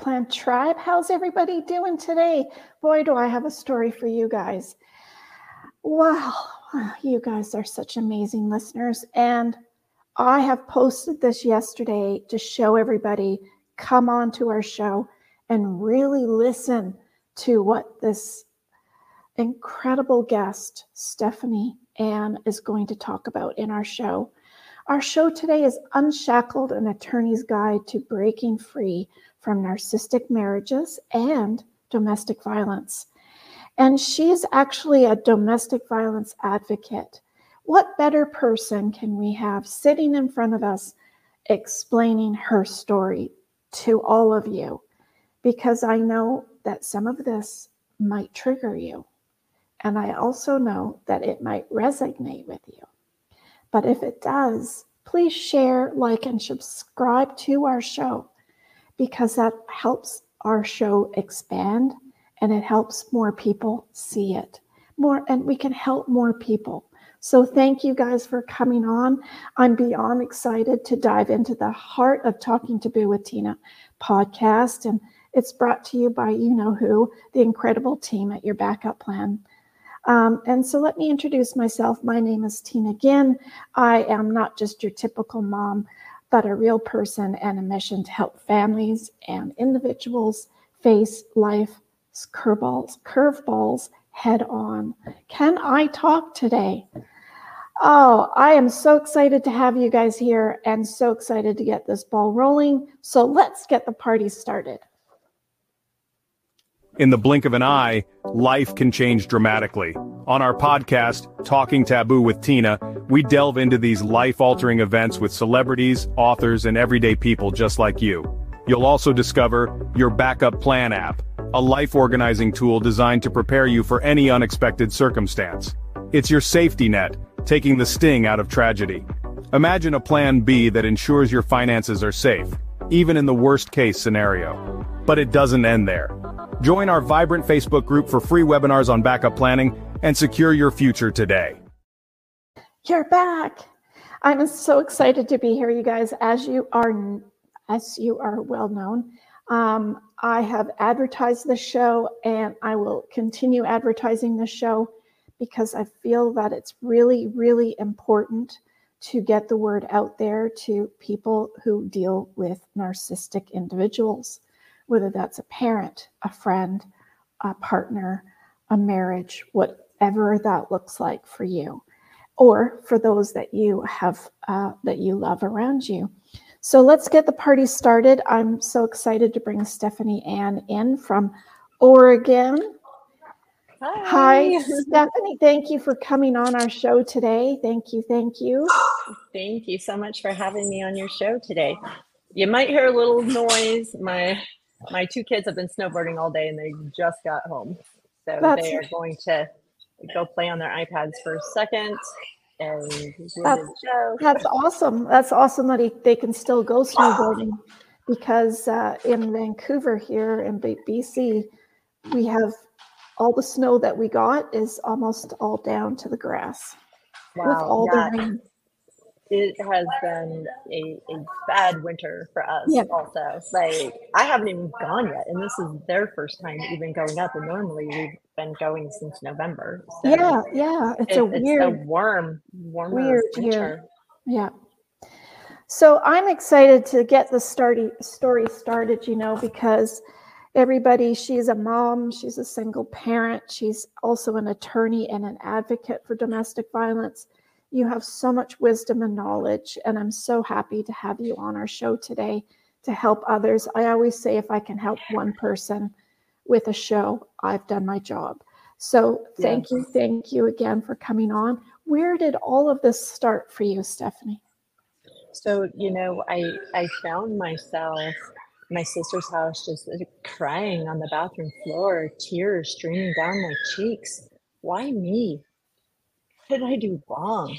your backup plan tribe. How's everybody doing today? Boy, do I have a story for you guys. Wow, you guys are such amazing listeners. And I have posted this yesterday to show everybody come on to our show and really listen to what this incredible guest, Stephany Ann, is going to talk about in our show. Our show today is Unshackled, an attorney's guide to breaking free from narcissistic marriages and domestic violence. And she's actually a domestic violence advocate. What better person can we have sitting in front of us explaining her story to all of you? Because I know that some of this might trigger you. And I also know that it might resonate with you. But if it does, please share, like, and subscribe to our show because that helps our show expand and it helps more people see it. More and we can help more people. So thank you guys for coming on. I'm beyond excited to dive into the heart of talking taboo with tina podcast. And it's brought to you by you know who the incredible team at your backup plan. Um, and so let me introduce myself. My name is Tina Ginn. I am not just your typical mom, but a real person and a mission to help families and individuals face life's curveballs, curveballs head on. Can I talk today? Oh, I am so excited to have you guys here and so excited to get this ball rolling. So let's get the party started. In the blink of an eye, life can change dramatically. On our podcast, Talking Taboo with Tina, we delve into these life-altering events with celebrities, authors, and everyday people just like you. You'll also discover your Backup Plan app, a life-organizing tool designed to prepare you for any unexpected circumstance. It's your safety net, taking the sting out of tragedy. Imagine a plan B that ensures your finances are safe, even in the worst-case scenario. But it doesn't end there. Join our vibrant Facebook group for free webinars on backup planning and secure your future today. You're back. I'm so excited to be here, you guys. As you are, as you are well known, um, I have advertised the show, and I will continue advertising the show because I feel that it's really, really important to get the word out there to people who deal with narcissistic individuals whether that's a parent, a friend, a partner, a marriage, whatever that looks like for you, or for those that you have uh, that you love around you. So let's get the party started. I'm so excited to bring Stephany Ann in from Oregon. Hi. Hi, Stephany. Thank you for coming on our show today. Thank you. Thank you. Thank you so much for having me on your show today. You might hear a little noise. My my two kids have been snowboarding all day and they just got home. So that's, they are going to go play on their iPads for a second. And that's, that's awesome. That's awesome that he, they can still go snowboarding because uh, in Vancouver here in BC, we have all the snow that we got is almost all down to the grass wow, with all the rain it has been a, a bad winter for us yeah. also like i haven't even gone yet and this is their first time even going up and normally we've been going since november so yeah yeah it's it, a weird it's a warm warm weird winter year. yeah so i'm excited to get the starty, story started you know because everybody she's a mom she's a single parent she's also an attorney and an advocate for domestic violence you have so much wisdom and knowledge, and I'm so happy to have you on our show today to help others. I always say if I can help one person with a show, I've done my job. So thank yes. you, thank you again for coming on. Where did all of this start for you, Stephany? So, you know, I I found myself my sister's house just uh, crying on the bathroom floor, tears streaming down my cheeks. Why me? What did I do wrong?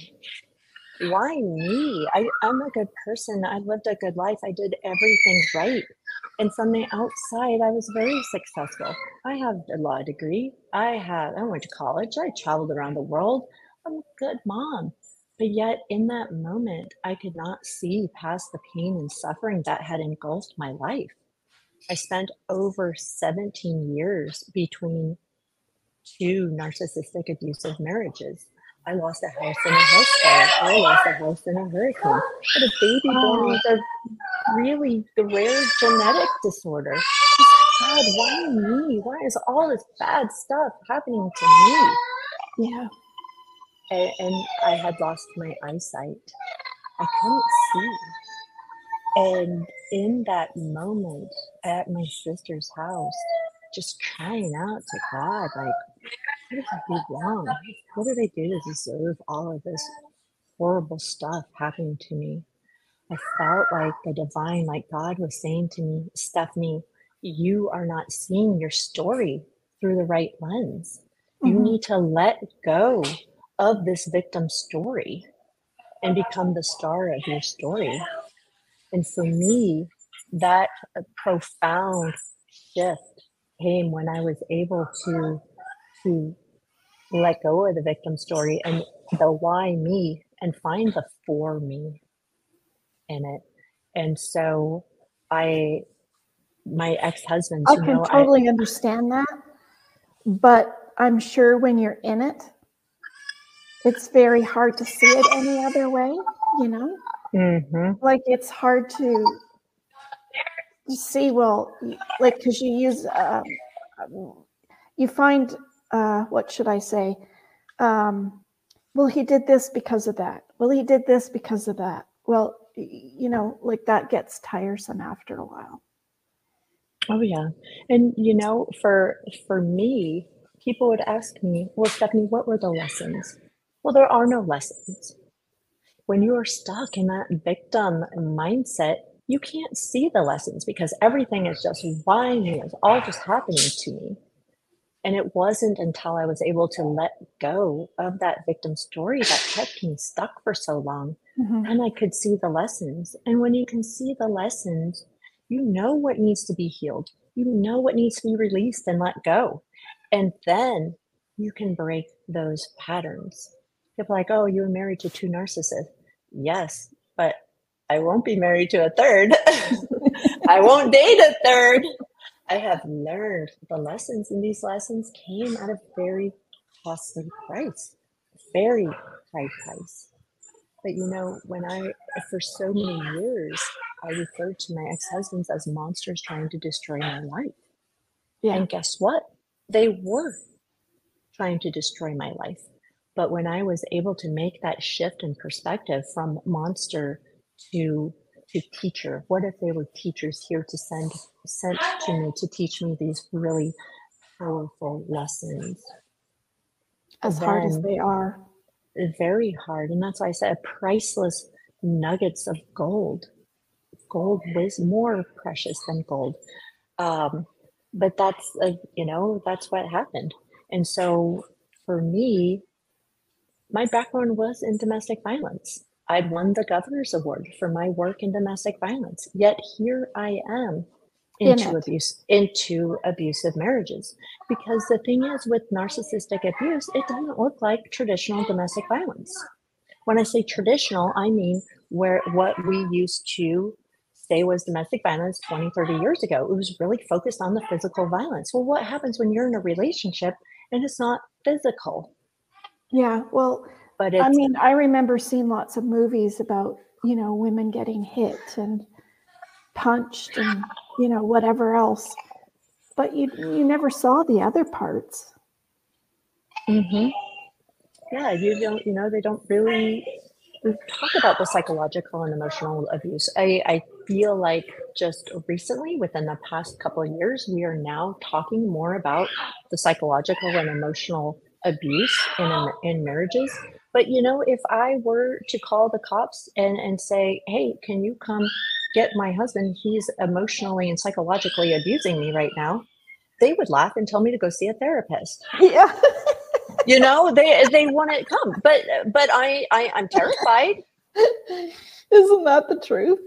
Why me? I, I'm a good person. I lived a good life. I did everything right. And from the outside, I was very successful. I have a law degree. I have I went to college. I traveled around the world. I'm a good mom. But yet in that moment, I could not see past the pain and suffering that had engulfed my life. I spent over 17 years between two narcissistic abusive marriages. I lost a house in a house fire. I lost a house in a hurricane. I had a baby born with a really the rare genetic disorder. God, why me? Why is all this bad stuff happening to me? Yeah. And, and I had lost my eyesight. I couldn't see. And in that moment at my sister's house, just crying out to God, like, what did I do wrong? What did I do to deserve all of this horrible stuff happening to me? I felt like the divine, like God was saying to me, Stephany, you are not seeing your story through the right lens. You mm-hmm. need to let go of this victim story and become the star of your story. And for me, that profound shift came when I was able to to let go of the victim story and the why me and find the for me in it. And so I my ex-husband I can know, totally I, understand that. But I'm sure when you're in it, it's very hard to see it any other way, you know? Mm-hmm. Like it's hard to, see, well, like, because you use, uh, you find, uh, what should I say? Um, well, he did this because of that. Well, he did this because of that. Well, you know, like that gets tiresome after a while. Oh yeah. And you know, for for me, people would ask me, "Well, Stephany, what were the lessons?" Well, there are no lessons. When you are stuck in that victim mindset, you can't see the lessons because everything is just me, it's all just happening to me. And it wasn't until I was able to let go of that victim story that kept me stuck for so long. Mm-hmm. And I could see the lessons. And when you can see the lessons, you know what needs to be healed. You know what needs to be released and let go. And then you can break those patterns. People like, oh, you were married to two narcissists. Yes, but I won't be married to a third. I won't date a third. I have learned the lessons, and these lessons came at a very costly price, very high price. But you know, when I, for so many years, I referred to my ex husbands as monsters trying to destroy my life. Yeah. And guess what? They were trying to destroy my life. But when I was able to make that shift in perspective from monster to to teacher, what if they were teachers here to send sent to me to teach me these really powerful lessons? As then, hard as they are. Very hard. And that's why I said priceless nuggets of gold. Gold was more precious than gold. Um, but that's, uh, you know, that's what happened. And so for me, my background was in domestic violence. I'd won the governor's award for my work in domestic violence. Yet here I am into in abuse into abusive marriages. Because the thing is with narcissistic abuse, it doesn't look like traditional domestic violence. When I say traditional, I mean where what we used to say was domestic violence 20, 30 years ago. It was really focused on the physical violence. Well, what happens when you're in a relationship and it's not physical? Yeah, well, but I mean, I remember seeing lots of movies about, you know, women getting hit and punched and, you know, whatever else. But you you never saw the other parts. Mm-hmm. Yeah, you don't, you know, they don't really talk about the psychological and emotional abuse. I, I feel like just recently, within the past couple of years, we are now talking more about the psychological and emotional abuse in in marriages. But you know, if I were to call the cops and and say, "Hey, can you come get my husband? He's emotionally and psychologically abusing me right now," they would laugh and tell me to go see a therapist. Yeah. you know, they they want to come, but but I, I I'm terrified. Isn't that the truth?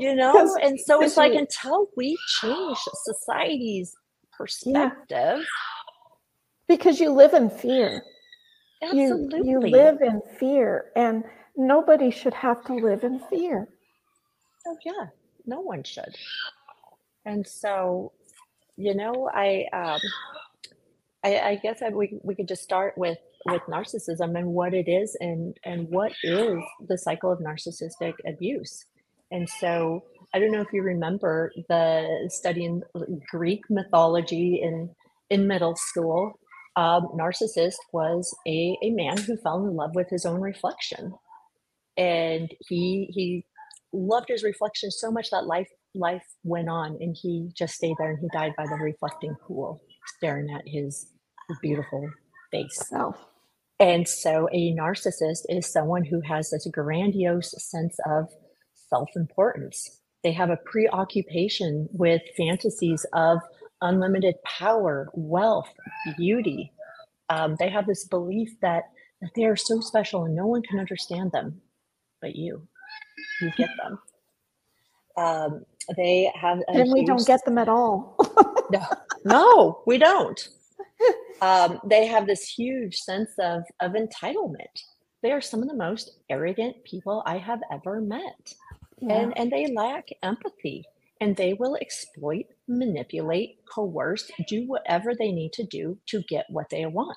You know, and so it's like until we change society's perspective. Yeah because you live in fear. Absolutely. You, you live in fear, and nobody should have to live in fear. Oh, yeah. No one should. And so, you know, I, um, I, I guess I, we, we could just start with with narcissism and what it is and and what is the cycle of narcissistic abuse. And so I don't know if you remember the studying Greek mythology in in middle school. Um, narcissist was a, a man who fell in love with his own reflection, and he he loved his reflection so much that life life went on, and he just stayed there, and he died by the reflecting pool, staring at his beautiful face. Self. And so a narcissist is someone who has this grandiose sense of self importance. They have a preoccupation with fantasies of unlimited power, wealth, beauty. Um, they have this belief that, that they are so special and no one can understand them but you. You get them. Um, they have, and we don't get them at all. no, no, we don't um, they have this huge sense of, of entitlement. They are some of the most arrogant people I have ever met. Yeah. And, and they lack empathy and they will exploit, manipulate, coerce, do whatever they need to do to get what they want.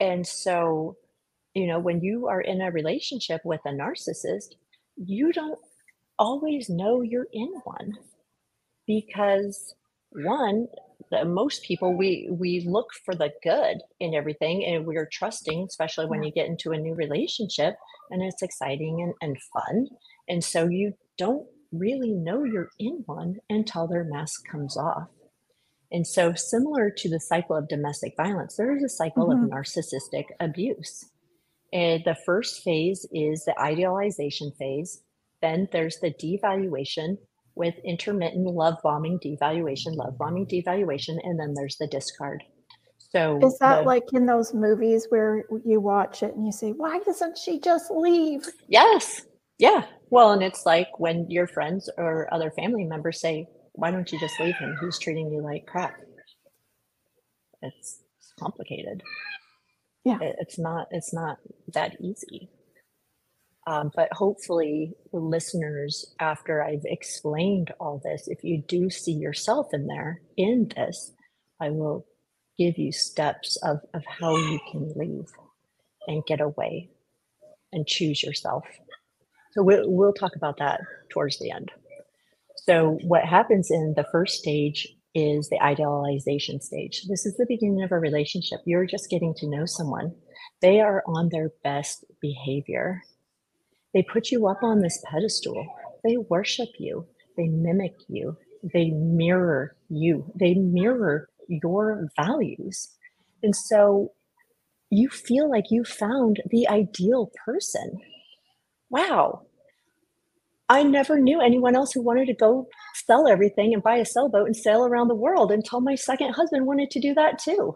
And so, you know, when you are in a relationship with a narcissist, you don't always know you're in one because one, the, most people we we look for the good in everything and we're trusting especially when you get into a new relationship and it's exciting and, and fun and so you don't really know you're in one until their mask comes off and so similar to the cycle of domestic violence there is a cycle mm-hmm. of narcissistic abuse and the first phase is the idealization phase then there's the devaluation with intermittent love bombing, devaluation, love bombing, devaluation, and then there's the discard. So is that the, like in those movies where you watch it and you say, why doesn't she just leave? Yes. Yeah. Well, and it's like when your friends or other family members say, why don't you just leave him? He's treating you like crap. It's complicated. Yeah. It's not, it's not that easy. Um, but hopefully, listeners, after I've explained all this, if you do see yourself in there, in this, I will give you steps of, of how you can leave and get away and choose yourself. So we'll, we'll talk about that towards the end. So, what happens in the first stage is the idealization stage. This is the beginning of a relationship. You're just getting to know someone. They are on their best behavior they put you up on this pedestal. They worship you. They mimic you. They mirror you. They mirror your values. And so you feel like you found the ideal person. Wow. I never knew anyone else who wanted to go sell everything and buy a sailboat and sail around the world until my second husband wanted to do that too.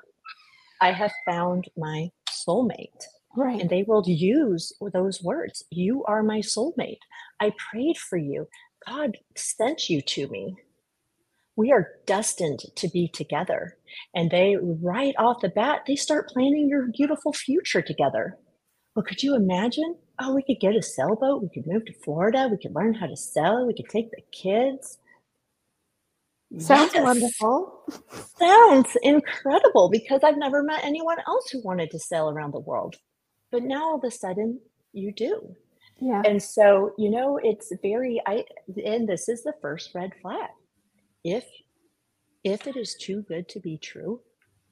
I have found my soulmate. Right. And they will use those words. You are my soulmate. I prayed for you. God sent you to me. We are destined to be together. And they, right off the bat, they start planning your beautiful future together. Well, could you imagine? Oh, we could get a sailboat. We could move to Florida. We could learn how to sail. We could take the kids. Sounds yes. wonderful. Sounds incredible because I've never met anyone else who wanted to sail around the world but now all of a sudden you do yeah and so you know it's very i and this is the first red flag if if it is too good to be true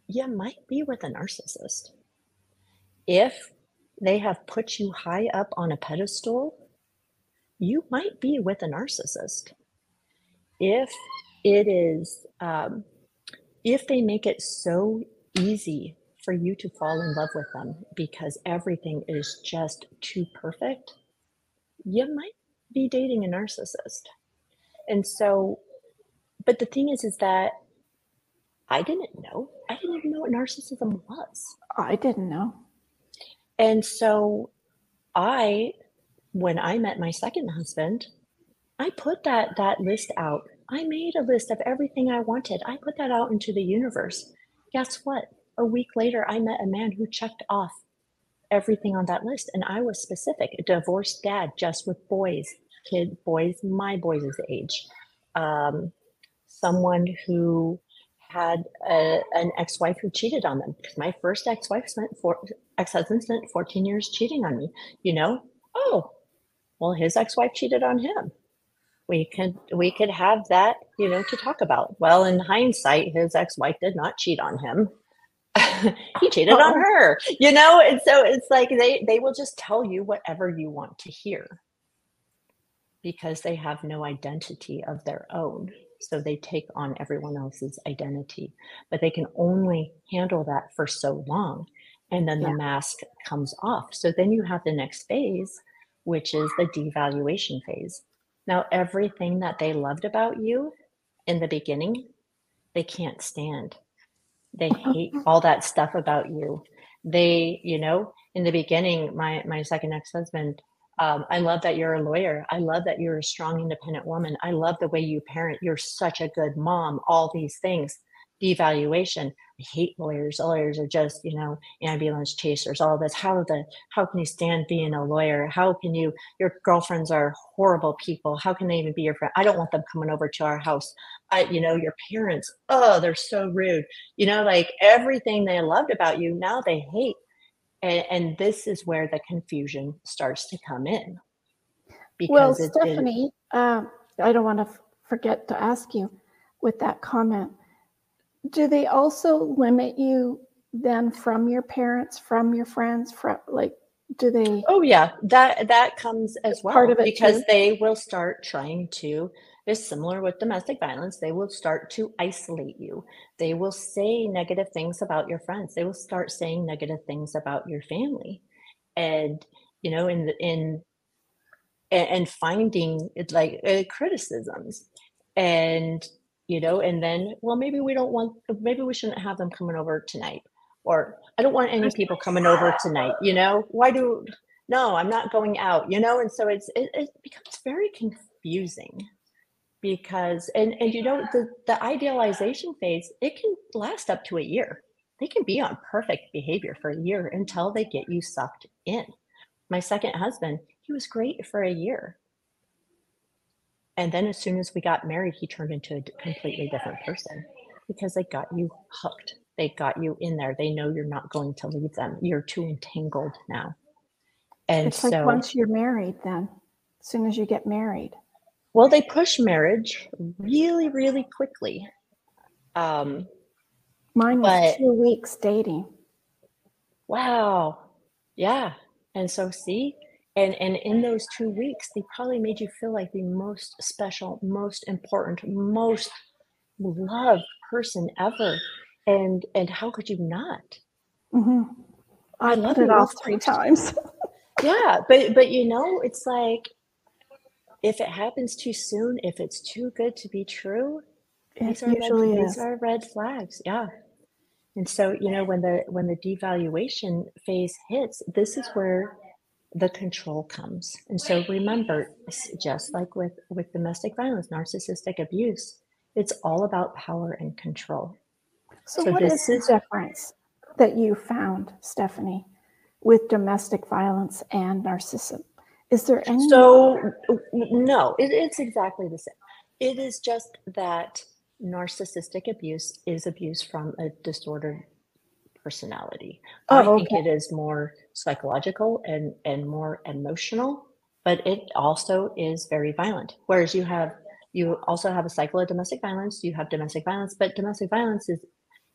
you might be with a narcissist if they have put you high up on a pedestal you might be with a narcissist if it is um, if they make it so easy for you to fall in love with them because everything is just too perfect, you might be dating a narcissist. And so, but the thing is, is that I didn't know. I didn't even know what narcissism was. I didn't know. And so I, when I met my second husband, I put that that list out. I made a list of everything I wanted. I put that out into the universe. Guess what? a week later, I met a man who checked off everything on that list. And I was specific a divorced dad, just with boys, kid boys, my boys' age. Um, someone who had a, an ex-wife who cheated on them. Because my first ex-wife spent four, ex-husband spent 14 years cheating on me. You know, oh, well, his ex-wife cheated on him. We could we could have that, you know, to talk about. Well, in hindsight, his ex-wife did not cheat on him. he cheated on her, you know, and so it's like they they will just tell you whatever you want to hear because they have no identity of their own. So they take on everyone else's identity, but they can only handle that for so long. And then yeah. the mask comes off. So then you have the next phase, which is the devaluation phase. Now, everything that they loved about you in the beginning, they can't stand. They hate all that stuff about you. They, you know, in the beginning, my my second ex-husband, um, I love that you're a lawyer. I love that you're a strong, independent woman. I love the way you parent. You're such a good mom. All these things. Devaluation. I hate lawyers. Lawyers are just, you know, ambulance chasers. All this. How the how can you stand being a lawyer? How can you? Your girlfriends are horrible people. How can they even be your friend? I don't want them coming over to our house. I, you know, your parents. Oh, they're so rude. You know, like everything they loved about you, now they hate and, and this is where the confusion starts to come in. well, Stephany, uh, I don't want to f- forget to ask you with that comment. Do they also limit you then from your parents, from your friends, from like do they oh yeah that that comes as well part of it because too? they will start trying to is similar with domestic violence. They will start to isolate you. They will say negative things about your friends. They will start saying negative things about your family. And, you know, in, in, and finding it like uh, criticisms and, you know, and then, well, maybe we don't want, maybe we shouldn't have them coming over tonight. Or I don't want any people coming over tonight. You know, why do, no, I'm not going out, you know? And so it's, it, it becomes very confusing because and and you know the the idealization phase it can last up to a year they can be on perfect behavior for a year until they get you sucked in my second husband he was great for a year and then as soon as we got married he turned into a completely different person because they got you hooked they got you in there they know you're not going to leave them you're too entangled now and it's so like once you're married then as soon as you get married well, they push marriage really, really quickly. Um, Mine was but, two weeks dating. Wow. Yeah. And so, see, and and in those two weeks, they probably made you feel like the most special, most important, most loved person ever. And and how could you not? Mm-hmm. I, I love it all three times. yeah, but but you know, it's like if it happens too soon, if it's too good to be true, these are, red, these are red flags. Yeah. And so, you know, when the when the devaluation phase hits, this is where the control comes. And so remember, just like with with domestic violence, narcissistic abuse, it's all about power and control. So, so what is the difference that you found, Stephany, with domestic violence and narcissism? Is there any? So, no, it, it's exactly the same. It is just that narcissistic abuse is abuse from a disordered personality. Oh, I think okay. it is more psychological and, and more emotional, but it also is very violent. Whereas you have you also have a cycle of domestic violence, you have domestic violence, but domestic violence is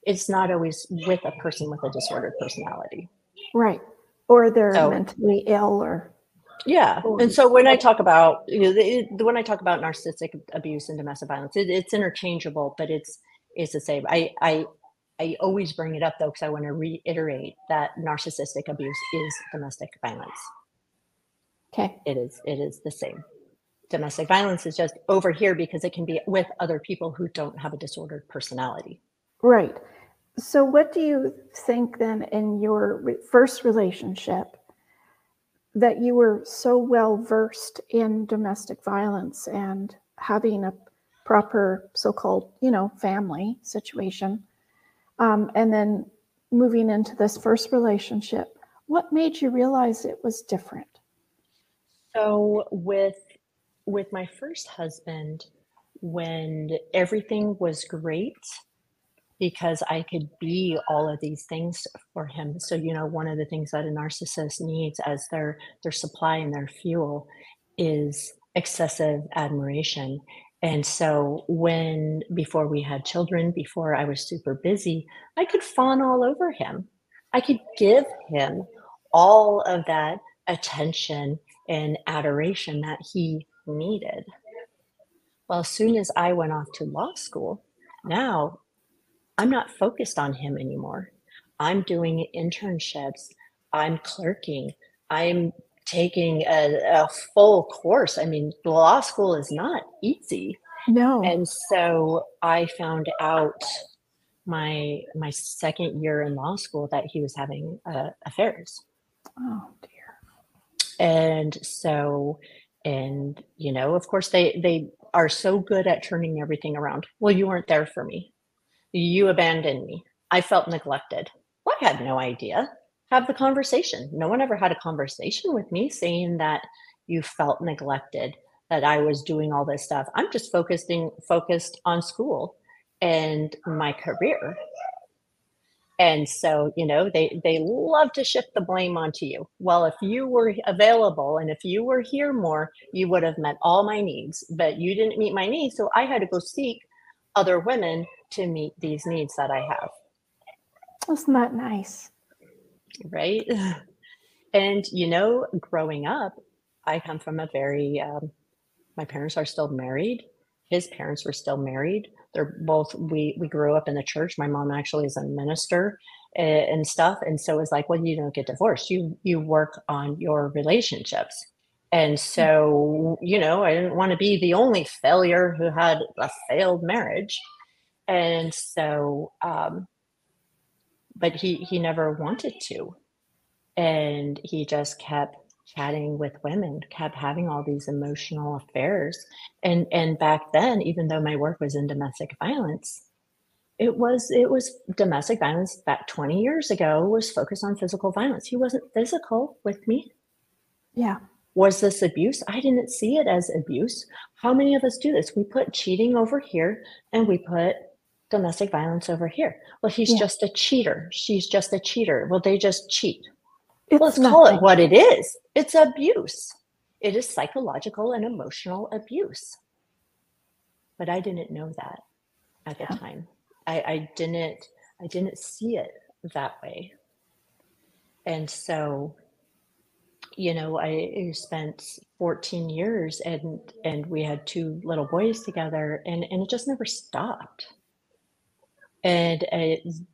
it's not always with a person with a disordered personality. Right. Or they're so, mentally ill or yeah. And so when I talk about, you know, the, when I talk about narcissistic abuse and domestic violence, it, it's interchangeable, but it's, it's the same. I, I, I always bring it up though, because I want to reiterate that narcissistic abuse is domestic violence. Okay. It is, it is the same. Domestic violence is just over here because it can be with other people who don't have a disordered personality. Right. So what do you think then in your first relationship? that you were so well versed in domestic violence and having a proper so-called you know family situation um, and then moving into this first relationship what made you realize it was different so with with my first husband when everything was great because I could be all of these things for him. So, you know, one of the things that a narcissist needs as their their supply and their fuel is excessive admiration. And so when before we had children, before I was super busy, I could fawn all over him. I could give him all of that attention and adoration that he needed. Well, as soon as I went off to law school, now I'm not focused on him anymore. I'm doing internships, I'm clerking, I'm taking a, a full course. I mean, law school is not easy. No. And so I found out my my second year in law school that he was having uh, affairs. Oh dear. And so and you know, of course they they are so good at turning everything around. Well, you weren't there for me. You abandoned me. I felt neglected. Well, I had no idea. Have the conversation. No one ever had a conversation with me saying that you felt neglected, that I was doing all this stuff. I'm just focusing focused on school and my career. And so, you know, they they love to shift the blame onto you. Well, if you were available and if you were here more, you would have met all my needs, but you didn't meet my needs, so I had to go seek other women to meet these needs that I have. Isn't that nice? Right. And, you know, growing up, I come from a very, um, my parents are still married. His parents were still married. They're both, we, we grew up in the church. My mom actually is a minister and, eh, and stuff. And so it's like, well, you don't get divorced. You, you work on your relationships. And so, you know, I didn't want to be the only failure who had a failed marriage and so um but he he never wanted to. And he just kept chatting with women kept having all these emotional affairs. And and back then even though my work was in domestic violence it was it was domestic violence back 20 years ago was focused on physical violence. He wasn't physical with me. Yeah. was this abuse? I didn't see it as abuse. How many of us do this? We put cheating over here and we put domestic violence over here. Well, he's yeah. just a cheater. She's just a cheater. Well, they just cheat. It's Let's nothing. call it what it is. It's abuse. It is psychological and emotional abuse. But I didn't know that at the yeah. time. I, I didn't I didn't see it that way. And so, you know, I spent 14 years and and we had two little boys together and, and it just never stopped and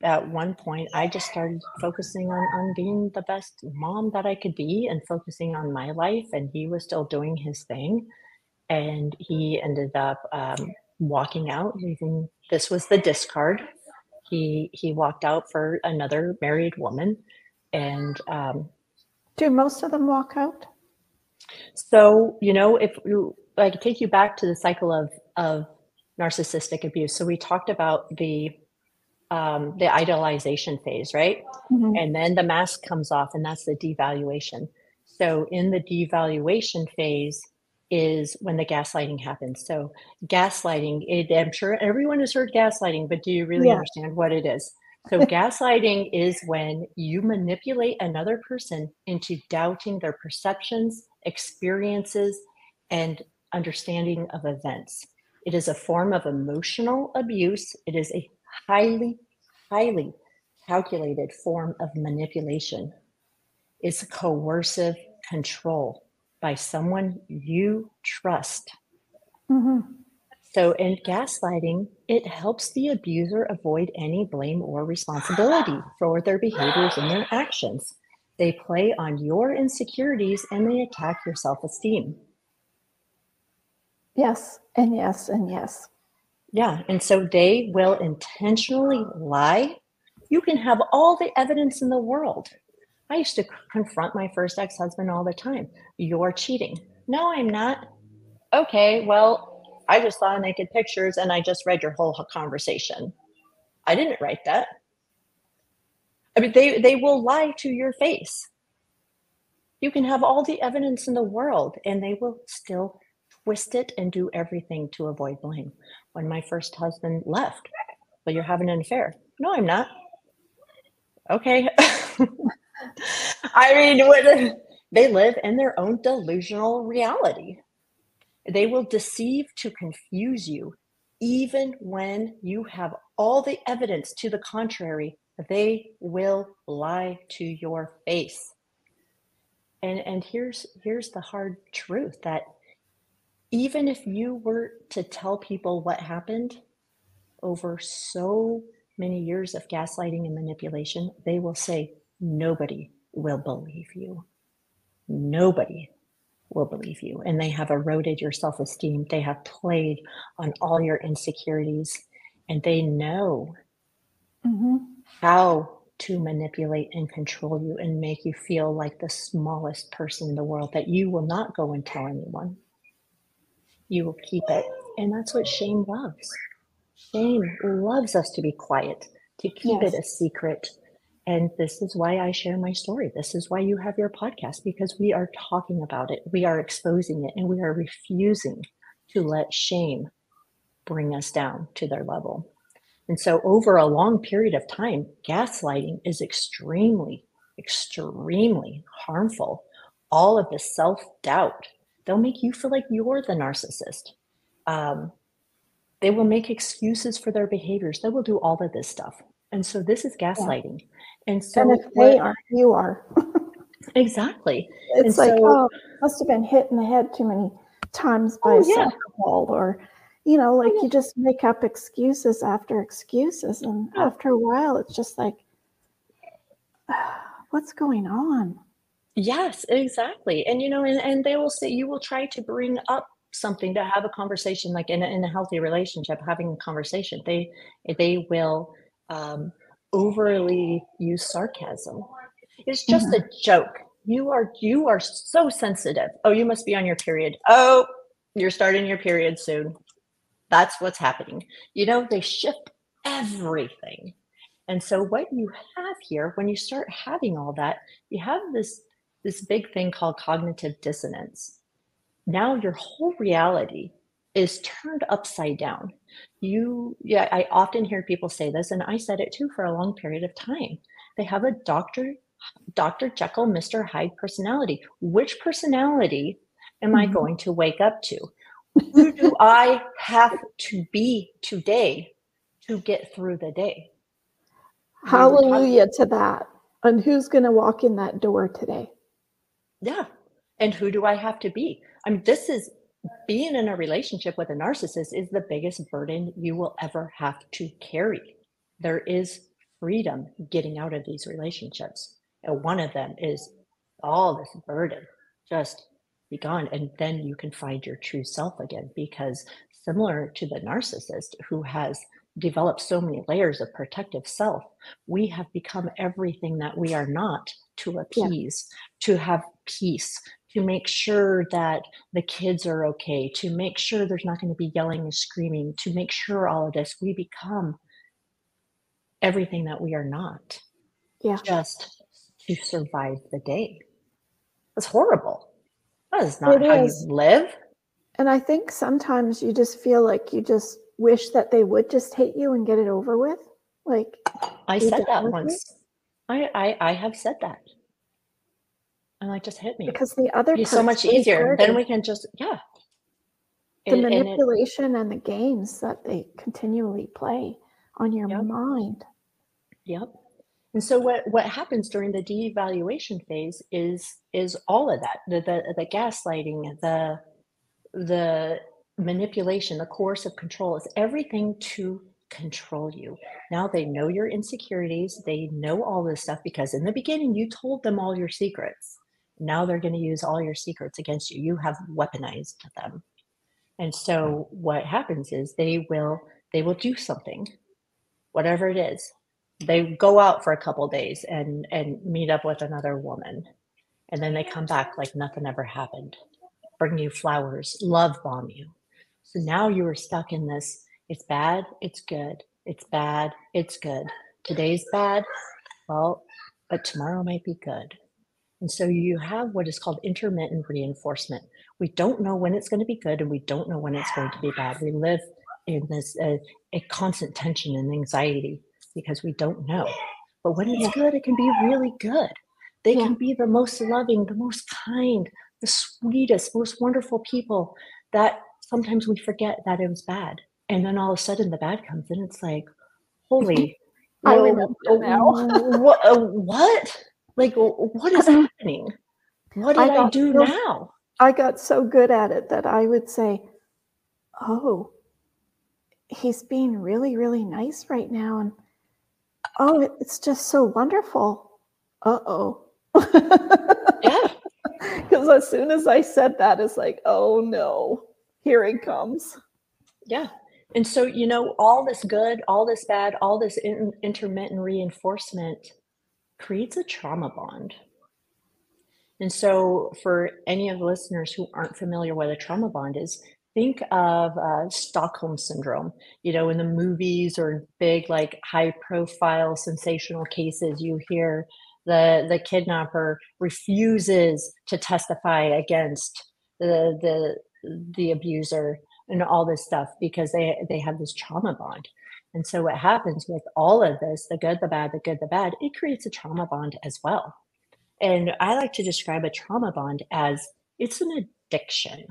at one point i just started focusing on, on being the best mom that i could be and focusing on my life and he was still doing his thing. And he ended up um, walking out. Leaving this was the discard. He he walked out for another married woman. And um, do most of them walk out? So you know if you i could take you back to the cycle of of narcissistic abuse. So we talked about the um, the idolization phase, right? Mm-hmm. And then the mask comes off, and that's the devaluation. So, in the devaluation phase is when the gaslighting happens. So, gaslighting, it, I'm sure everyone has heard gaslighting, but do you really yeah. understand what it is? So, gaslighting is when you manipulate another person into doubting their perceptions, experiences, and understanding of events. It is a form of emotional abuse. It is a highly, highly calculated form of manipulation. It's coercive control by someone you trust. Mm-hmm. So, in gaslighting, it helps the abuser avoid any blame or responsibility for their behaviors and their actions. They play on your insecurities and they attack your self esteem. Yes, and yes, and yes. Yeah. And so they will intentionally lie. You can have all the evidence in the world. I used to confront my first ex husband all the time. You're cheating. No, I'm not. Okay, well, I just saw naked pictures and I just read your whole conversation. I didn't write that. I mean, they, they will lie to your face. You can have all the evidence in the world and they will still twist it and do everything to avoid blame. When my first husband left, But you're having an affair. No, I'm not. Okay. I mean, what, they live in their own delusional reality. They will deceive to confuse you, even when you have all the evidence to the contrary. They will lie to your face. And and here's here's the hard truth that even if you were to tell people what happened over so many years of gaslighting and manipulation, they will say, nobody will believe you. Nobody will believe you. And they have eroded your self esteem. They have played on all your insecurities and they know mm-hmm. how to manipulate and control you and make you feel like the smallest person in the world that you will not go and tell anyone. You will keep it. And that's what shame loves. Shame loves us to be quiet, to keep yes. it a secret. And this is why I share my story. This is why you have your podcast, because we are talking about it, we are exposing it, and we are refusing to let shame bring us down to their level. And so, over a long period of time, gaslighting is extremely, extremely harmful. All of the self doubt, they'll make you feel like you're the narcissist. Um, they will make excuses for their behaviors. They will do all of this stuff. And so, this is gaslighting. Yeah. And so, and if they are, you are. exactly. It's and like, so, oh, must have been hit in the head too many times by oh, a yeah. ball or you know, like you just make up excuses after excuses. And after a while, it's just like, what's going on? Yes, exactly. And, you know, and, and they will say, you will try to bring up something to have a conversation, like in a, in a healthy relationship, having a conversation. They, they will um, overly use sarcasm. It's just mm-hmm. a joke. You are, you are so sensitive. Oh, you must be on your period. Oh, you're starting your period soon that's what's happening. You know, they shift everything. And so what you have here, when you start having all that, you have this this big thing called cognitive dissonance. Now your whole reality is turned upside down. You yeah, I often hear people say this, and I said it too for a long period of time. They have a doctor, Dr. Jekyll, Mr. Hyde personality. Which personality am I mm-hmm. going to wake up to? Who do I have to be today to get through the day? Hallelujah to that. And who's going to walk in that door today? Yeah. And who do I have to be? I mean, this is being in a relationship with a narcissist is the biggest burden you will ever have to carry. There is freedom getting out of these relationships. And one of them is all this burden just be gone and then you can find your true self again because similar to the narcissist who has developed so many layers of protective self we have become everything that we are not to appease yeah. to have peace to make sure that the kids are okay to make sure there's not going to be yelling and screaming to make sure all of this we become everything that we are not yeah just to survive the day it's horrible that is not it how is. you live. And I think sometimes you just feel like you just wish that they would just hate you and get it over with. Like I said that once. I, I I have said that. And like just hit me. Because the other it's so much easier. Then we can just yeah. The and, manipulation and, it, and, the games that they continually play on your yep. mind. Yep. And so what, what happens during the devaluation phase is is all of that the, the the gaslighting the the manipulation the coercive control is everything to control you now they know your insecurities they know all this stuff because in the beginning you told them all your secrets now they're going to use all your secrets against you. You have weaponized them. And so what happens is they will they will do something whatever it is. They go out for a couple days and and meet up with another woman. And then they come back like nothing ever happened. Bring you flowers love bomb you. So now you are stuck in this it's bad it's good it's bad it's good. Today's bad well but tomorrow might be good and so you have what is called intermittent reinforcement We don't know when it's going to be good and we don't know when it's going to be bad. We live in this uh, a constant tension and anxiety because we don't know. But when it's good, it can be really good. They yeah. can be the most loving, the most kind, the sweetest, most wonderful people that sometimes we forget that it was bad. And then all of a sudden the bad comes and it's like, holy, I remember now. what? Like, what is happening? What did I, I do now? I got so good at it that I would say, oh, he's being really, really nice right now. And oh, it's just so wonderful. Uh oh. yeah. Because as soon as I said that, it's like, oh no, here it comes. Yeah. And so, you know, all this good, all this bad, all this in- intermittent reinforcement creates a trauma bond. And so, for any of the listeners who aren't familiar what a trauma bond is, think of uh, Stockholm syndrome. You know, in the movies or big, like high profile sensational cases, you hear the, the kidnapper refuses to testify against the, the, the abuser and all this stuff because they, they have this trauma bond. And so, what happens with all of this the good, the bad, the good, the bad it creates a trauma bond as well. And I like to describe a trauma bond as it's an addiction.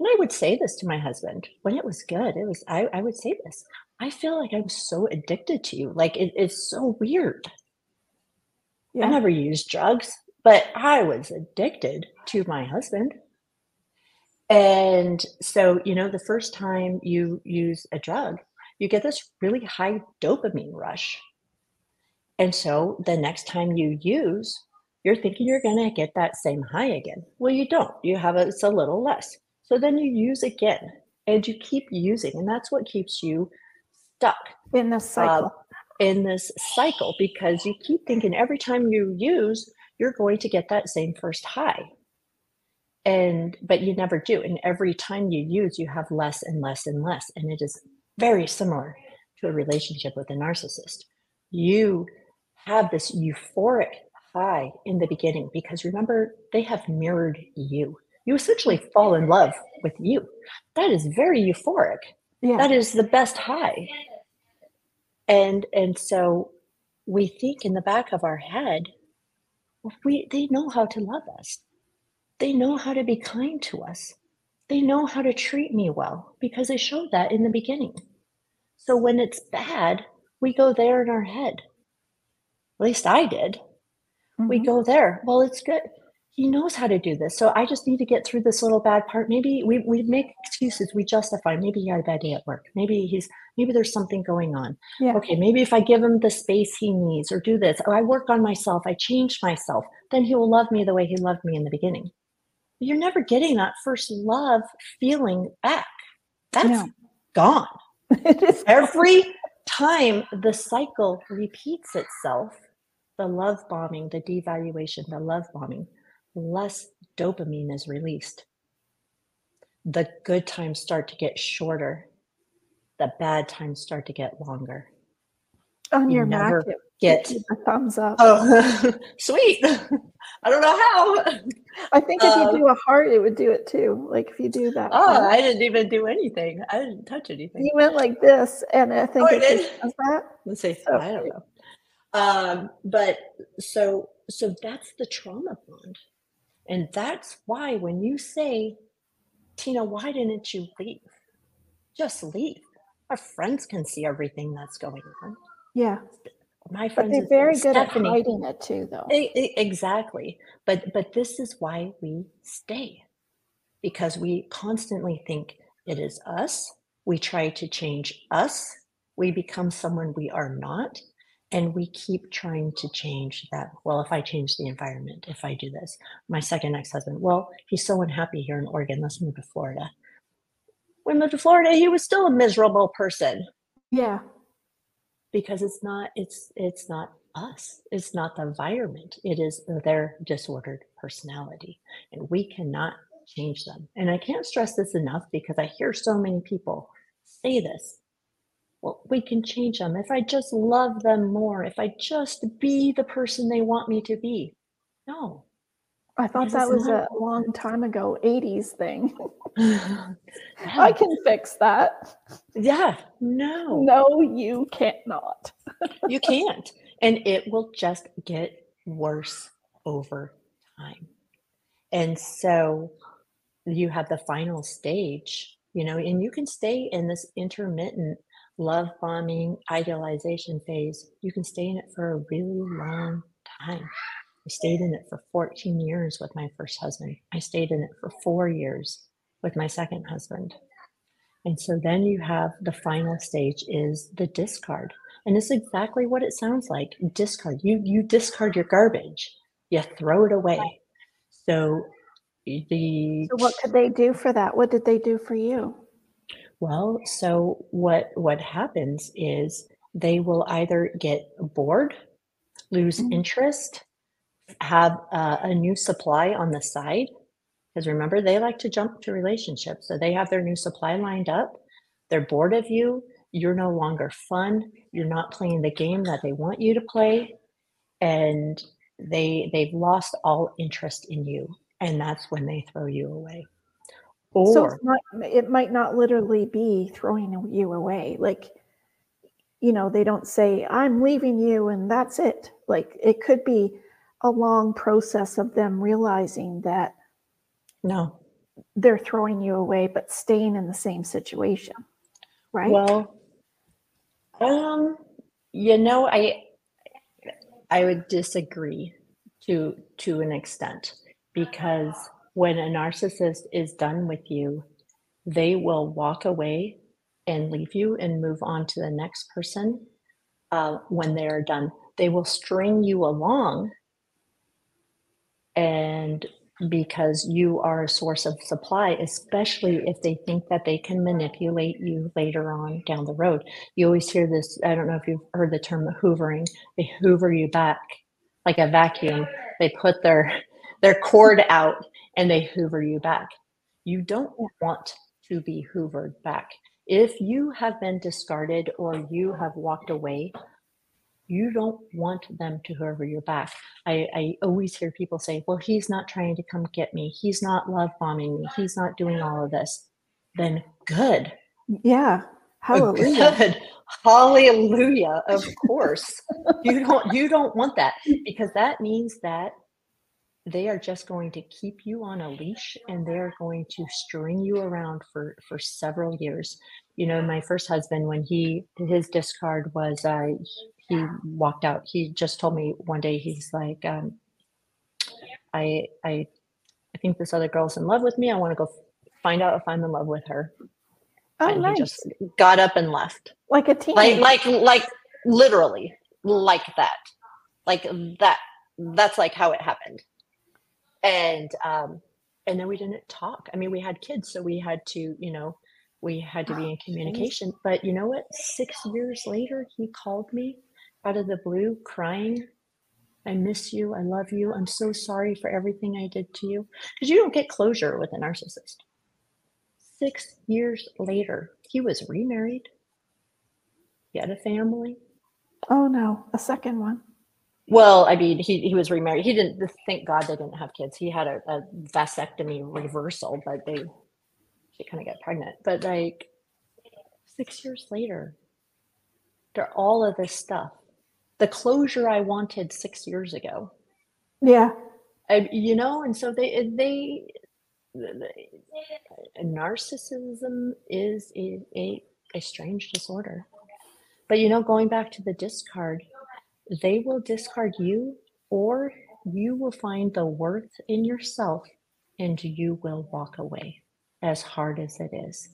And I would say this to my husband when it was good. It was, I, I would say this I feel like I'm so addicted to you. Like it, it's so weird. Yeah. I never used drugs, but I was addicted to my husband. And so, you know, the first time you use a drug, you get this really high dopamine rush. And so the next time you use, you're thinking you're going to get that same high again. Well, you don't. You have a, it's a little less. So then you use again and you keep using. And that's what keeps you stuck in this cycle. Uh, in this cycle because you keep thinking every time you use, you're going to get that same first high. And but you never do. And every time you use, you have less and less and less. And it is very similar to a relationship with a narcissist. You have this euphoric high in the beginning because remember, they have mirrored you. You essentially fall in love with you. That is very euphoric. Yeah. That is the best high. And and so we think in the back of our head, we they know how to love us. They know how to be kind to us. They know how to treat me well because they showed that in the beginning. So when it's bad, we go there in our head. At least I did. Mm-hmm. We go there. Well, it's good. He knows how to do this. So I just need to get through this little bad part. Maybe we, we make excuses, we justify. Maybe he had a bad day at work. Maybe he's maybe there's something going on. Yeah. Okay, maybe if I give him the space he needs or do this, or I work on myself, I change myself, then he will love me the way he loved me in the beginning. You're never getting that first love feeling back. That's no. gone. Every time the cycle repeats itself, the love bombing, the devaluation, the love bombing, less dopamine is released. The good times start to get shorter. The bad times start to get longer. On you your Mac, get a thumbs up. Oh, sweet. I don't know how. I think if you do a heart, it would do it too. Like if you do that. Oh, thing. I didn't even do anything. I didn't touch anything. You went like this, and I think oh, it, it does that. Let's see. So, I don't know. Um, but so so that's the trauma bond. And that's why when you say, Tina, why didn't you leave? Just leave. Our friends can see everything that's going on. Yeah. My friends but they're very good Stephany, at hiding it too, though. Exactly. But but this is why we stay. Because we constantly think it is us. We try to change us. We become someone we are not and we keep trying to change that well if i change the environment if i do this my second ex-husband well he's so unhappy here in oregon let's move to florida when we moved to florida he was still a miserable person yeah because it's not it's it's not us it's not the environment it is their disordered personality and we cannot change them and i can't stress this enough because i hear so many people say this well, we can change them. If I just love them more, if I just be the person they want me to be. No. I thought that was a long time ago, 80s thing. I can fix that. yeah, no, No, you cannot. you can't. And it will just get worse over time. And so you have the final stage, you know, and you can stay in this intermittent love bombing idealization phase. You can stay in it for a really long time. I stayed in it for 14 years with my first husband. I stayed in it for four years with my second husband. And so then you have the final stage is the discard. And it's exactly what it sounds like. Discard. You you discard your garbage. You throw it away. So the So what could they do for that? What did they do for you? well, so what what happens is they will either get bored, lose Mhm. interest, have uh, a new supply on the side. Because remember, they like to jump to relationships. So they have their new supply lined up. They're bored of you. You're no longer fun. You're not playing the game that they want you to play. And they they've lost all interest in you. And that's when they throw you away. So Or it's not, it might not literally be throwing you away. Like, you know, they don't say, I'm leaving you and that's it. Like, it could be a long process of them realizing that no, they're throwing you away, but staying in the same situation. Right? Well, um, you know, I I would disagree to to an extent because when a narcissist is done with you, they will walk away and leave you and move on to the next person. Uh, when they are done, they will string you along, and because you are a source of supply, especially if they think that they can manipulate you later on down the road. You always hear this. I don't know if you've heard the term hoovering. They hoover you back like a vacuum. They put their their cord out and they hoover you back. You don't want to be hoovered back. If you have been discarded or you have walked away, you don't want them to hoover you back. I, I always hear people say, well, he's not trying to come get me. He's not love bombing me. He's not doing all of this. Then good. yeah. Hallelujah. Good. Hallelujah. Of course. you don't you don't want that because that means that they are just going to keep you on a leash and they're going to string you around for for several years you know my first husband when he his discard was uh he walked out. He just told me one day he's like um i i i think this other girl's in love with me. I want to go find out if i'm in love with her. Oh, and nice. he just got up and left. Like a teen. like like like literally like that. Like that that's like how it happened. And um and then we didn't talk. I mean we had kids so we had to you know we had to be in communication. But you know what? Six years later he called me out of the blue crying i miss you i love you i'm so sorry for everything i did to you because you don't get closure with a narcissist six years later he was remarried he had a family oh, no. A second one. well, I mean, he, he was remarried. He didn't, thank God they didn't have kids. He had a, a vasectomy reversal, but they, she kind of got pregnant. But like six years later, after all of this stuff, the closure I wanted six years ago, Yeah. I, you know, and so they, they, they narcissism is a, a, a strange disorder. But you know, going back to the discard, they will discard you or you will find the worth in yourself and you will walk away as hard as it is.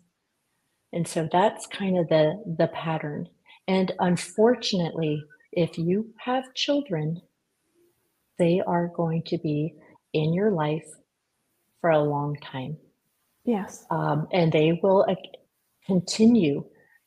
And so that's kind of the the pattern. And unfortunately, if you have children, they are going to be in your life for a long time. Yes. Um, and they will uh, continue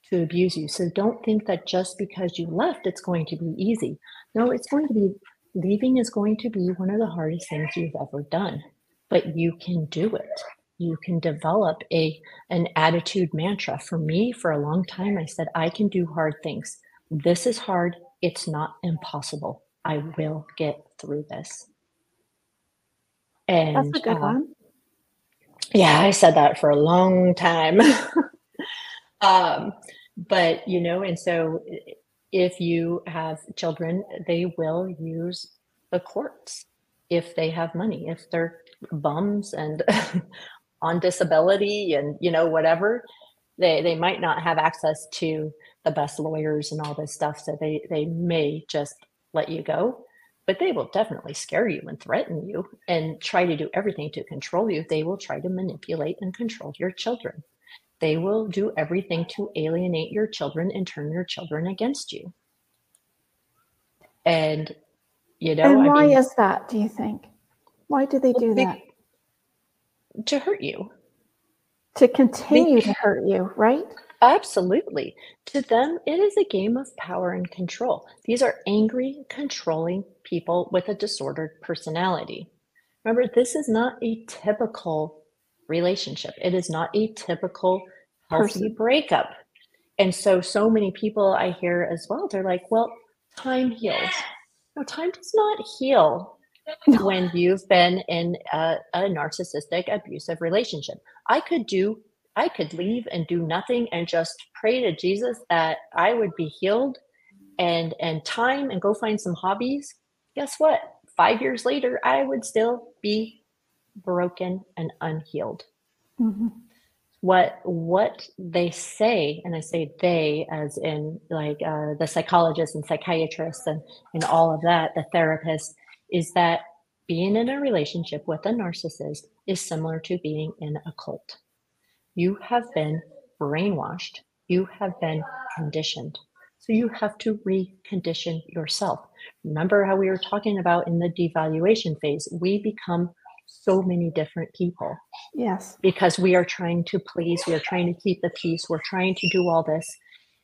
to abuse you. So don't think that just because you left, it's going to be easy. No, it's going to be, leaving is going to be one of the hardest things you've ever done, but you can do it. You can develop a an attitude mantra. For me, for a long time, I said, I can do hard things. This is hard. It's not impossible. I will get through this. And That's a good uh, one. yeah, I said that for a long time. um, but you know, and so if you have children, they will use the courts if they have money, if they're bums and on disability and you know whatever, they they might not have access to the best lawyers and all this stuff, so they they may just let you go. But they will definitely scare you and threaten you and try to do everything to control you. They will try to manipulate and control your children. They will do everything to alienate your children and turn your children against you. And you know, and I why mean, is that, do you think? Why do they do be- that? to hurt you. To continue to hurt you, right? Absolutely. To them, it is a game of power and control. These are angry, controlling people with a disordered personality. Remember, this is not a typical relationship. It is not a typical healthy Person. breakup. And so, so many people I hear as well, they're like, well, time heals. No, time does not heal when you've been in a, a narcissistic, abusive relationship. I could do, I could leave and do nothing and just pray to Jesus that I would be healed and and time and go find some hobbies. Guess what? Five years later, I would still be broken and unhealed. Mhm. What what they say, and I say they as in like uh, the psychologists and psychiatrists and and all of that, the therapists, is that being in a relationship with a narcissist is similar to being in a cult. You have been brainwashed. You have been conditioned. So you have to recondition yourself. Remember how we were talking about in the devaluation phase? We become so many different people Yes. because we are trying to please, we are trying to keep the peace, we're trying to do all this.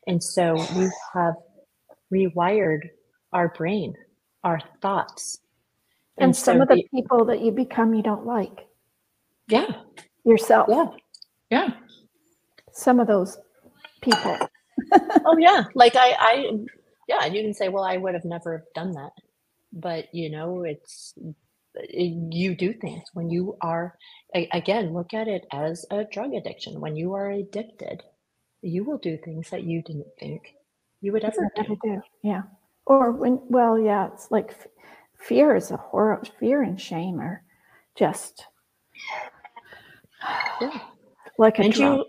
And so we have rewired our brain, our thoughts. And, some so of the the- people that you become, you don't like yeah, yourself. yeah, yeah. Some of those people. oh yeah like i i yeah you can say well i would have never done that but you know it's you do things when you are again look at it as a drug addiction when you are addicted you will do things that you didn't think you would ever do do. Yeah. Or when, well, yeah, it's like f- fear is a horror. Fear and shame are just yeah. Like a and you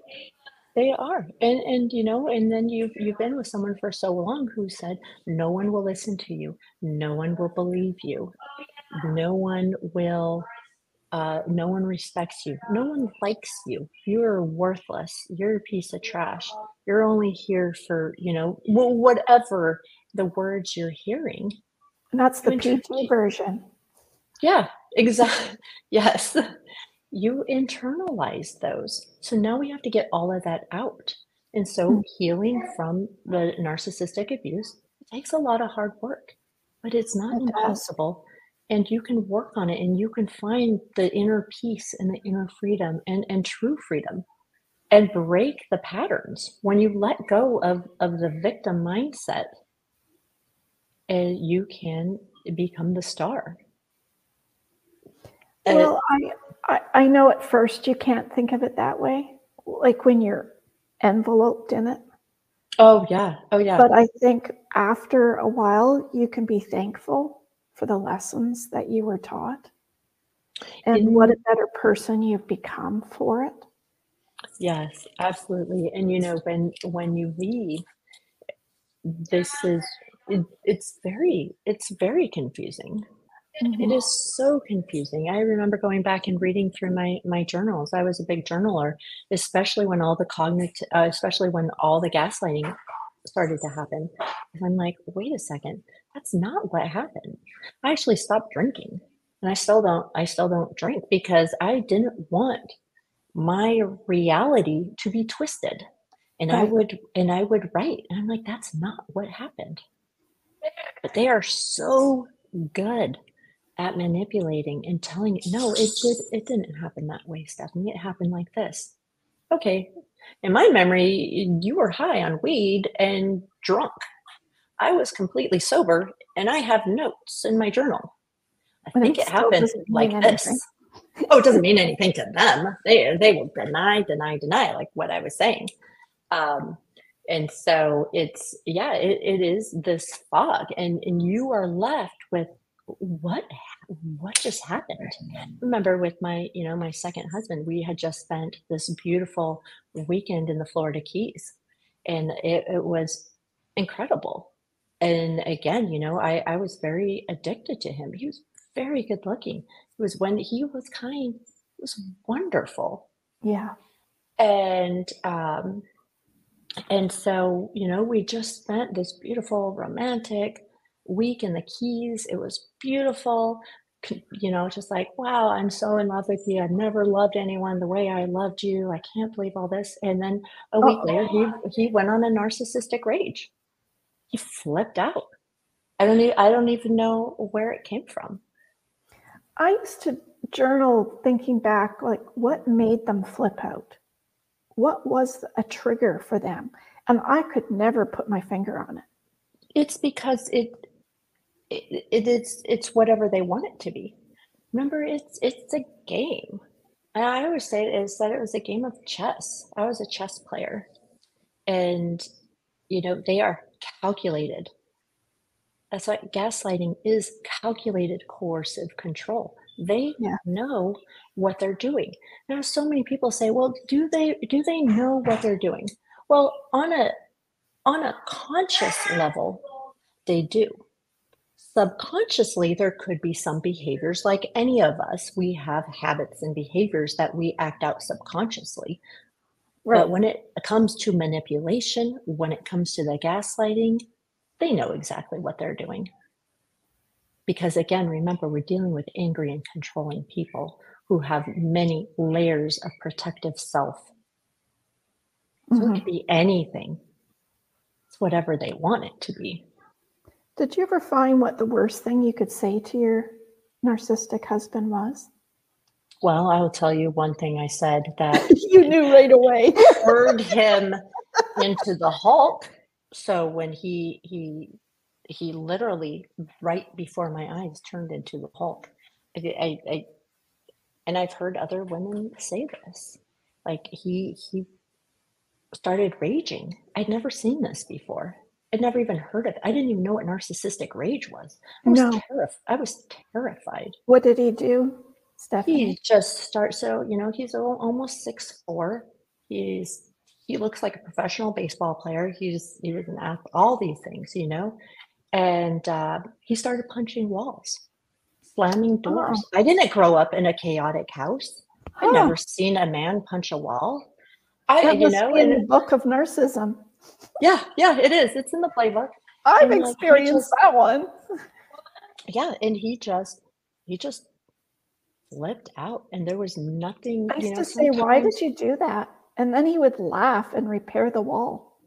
they are. And and you know and then you've you've been with someone for so long who said no one will listen to you. No one will believe you. No one will uh, no one respects you. No one likes you. You're worthless. You're a piece of trash. You're only here for you know whatever the words you're hearing. And that's the PG version. yeah, exactly. Yes. You internalize those. So now we have to get all of that out. And so Mm. healing from the narcissistic abuse takes a lot of hard work, but it's not It does. impossible. And you can work on it and you can find the inner peace and the inner freedom and, and true freedom and break the patterns. When you let go of, of the victim mindset, and you can become the star. And Well, I, I I know at first you can't think of it that way, like when you're enveloped in it. oh yeah, oh yeah, But I think after a while, you can be thankful for the lessons that you were taught, and what a better person you've become for it. yes, absolutely. And you know, when when you leave, this is it, it's very it's very confusing. It is so confusing. I remember going back and reading through my my journals. I was a big journaler, especially when all the cognitive, uh, especially when all the gaslighting started to happen. And I'm like, wait a second, that's not what happened. I actually stopped drinking, and I still don't. I still don't drink because I didn't want my reality to be twisted. And I would and I would write, and I'm like, that's not what happened. But they are so good at manipulating and telling you, no, it did it didn't happen that way, Stephany. It happened like this. Okay. In my memory, you were high on weed and drunk. I was completely sober and I have notes in my journal. I And think it it happened like anything. this. oh, it doesn't mean anything to them. They they will deny, deny, deny, like what I was saying. Um, and so it's yeah, it, it is this fog, and and you are left with what what just happened? Remember with my you know my second husband we had just spent this beautiful weekend in the florida keys and it, it was incredible. And again you know I, I was very addicted to him. He was very good looking. It was when he was kind it was wonderful. Yeah. And um and so you know we just spent this beautiful romantic week in the Keys. It was beautiful. You know, just like, wow, I'm so in love with you. I've never loved anyone the way I loved you. I can't believe all this. And then a week Uh-oh. later, he oh. he went on a narcissistic rage. He flipped out. I don't even, I don't even know where it came from. I used to journal thinking back, like what made them flip out? What was a trigger for them? And I could never put my finger on it. It's because it it, it is it's whatever they want it to be. Remember, it's it's a game. And I always say it is that it was a game of chess. I was a chess player, and you know they are calculated. That's what gaslighting is: calculated coercive control. They yeah. know what they're doing. Now, so many people say, "Well, do they do they know what they're doing?" Well, on a on a conscious level, they do subconsciously there could be some behaviors like any of us. We have habits and behaviors that we act out subconsciously. Right. but when it comes to manipulation when it comes to the gaslighting they know exactly what they're doing. Because again remember we're dealing with angry and controlling people who have many layers of protective self. So mm-hmm. it could be anything. It's whatever they want it to be did you ever find what the worst thing you could say to your narcissistic husband was? Well, I will tell you one thing I said that you knew right away. turned him into the Hulk. So when he he he literally right before my eyes turned into the Hulk. I, I, I and I've heard other women say this. Like he he started raging. I'd never seen this before. I'd never even heard of it. I didn't even know what narcissistic rage was. I was, no. Terrif- I was terrified. What did he do, Stephany? He just starts. So you know, he's almost six four. He's he looks like a professional baseball player. He's he was an athlete. All these things, you know, and uh, he started punching walls, slamming doors. Oh. I didn't grow up in a chaotic house. I'd never seen a man punch a wall. I, that you know, in the book of narcissism. Yeah, yeah, it is. It's in the playbook. I've and, experienced like, just, that one. Yeah, and he just he just flipped out, and there was nothing. I used know, to say, "Why did you do that?" And then he would laugh and repair the wall.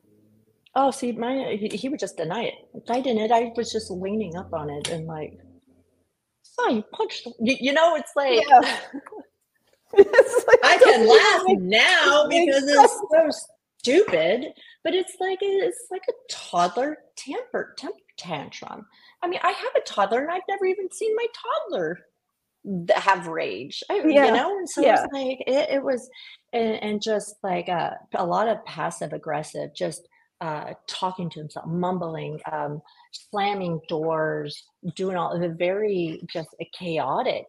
Oh, see, my he, he would just deny it. I didn't. I was just leaning up on it and like, "Oh, you punched." You, you know, it's like. Yeah. it's like I can laugh now because it's so stupid, but it's like it's like a toddler temper temper tantrum. I mean, I have a toddler and I've never even seen my toddler have rage. I, yeah. You know, and so yeah. it's like it, it was, and, and, just like a, uh, a lot of passive aggressive, just uh, talking to himself, mumbling, um, slamming doors, doing all the very just chaotic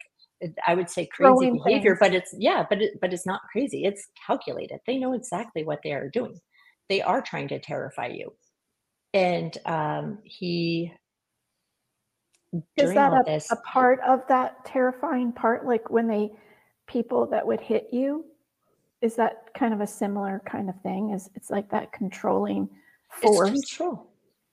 I would say crazy Throwing behavior, things. but it's yeah, but it, but it's not crazy. It's calculated. They know exactly what they are doing. They are trying to terrify you. And um, he is that a, this, a part of that terrifying part? Like when they people that would hit you, is that kind of a similar kind of thing? Is it's like that controlling force? control.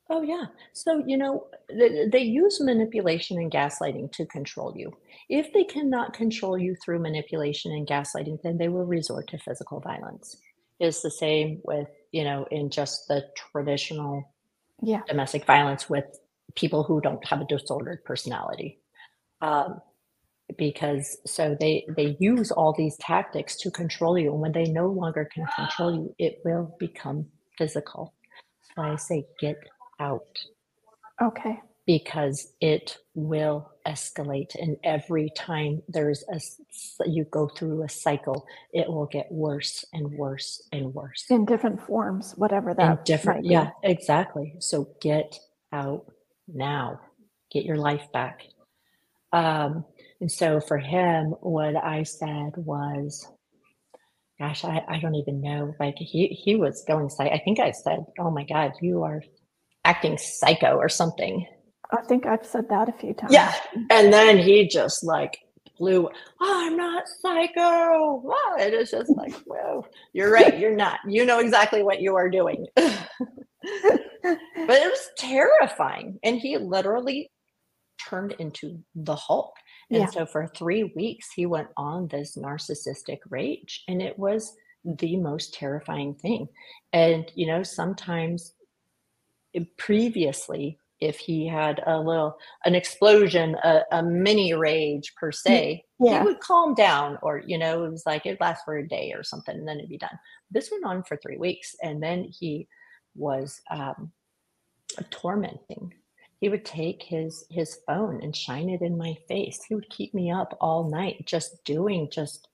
Oh, yeah. So, you know, they, they use manipulation and gaslighting to control you. If they cannot control you through manipulation and gaslighting, then they will resort to physical violence. It's the same with, you know, in just the traditional yeah. domestic violence with people who don't have a disordered personality. Um, because so they they use all these tactics to control you and when they no longer can control you it will become physical why i say get out. Okay. Because it will escalate. And every time there's a you go through a cycle it will get worse and worse and worse. In different forms whatever that in different yeah exactly. So get out now. Get your life back. Um and so for him what i said was gosh i, I don't even know. Like he he was going i think i said oh my god you are acting psycho or something I think I've said that a few times. Yeah. And then he just like blew, oh, I'm not psycho. Oh, it is just like, whoa, you're right. You're not. You know exactly what you are doing. but it was terrifying. And he literally turned into the Hulk. And yeah. so for three weeks, he went on this narcissistic rage. And it was the most terrifying thing. And, you know, sometimes eh, previously if he had a little an explosion a, a mini rage per se yeah. he would calm down or you know it was like it lasts for a day or something and then it'd be done. This went on for three weeks and then he was um, tormenting. He would take his his phone and shine it in my face. He would keep me up all night just doing just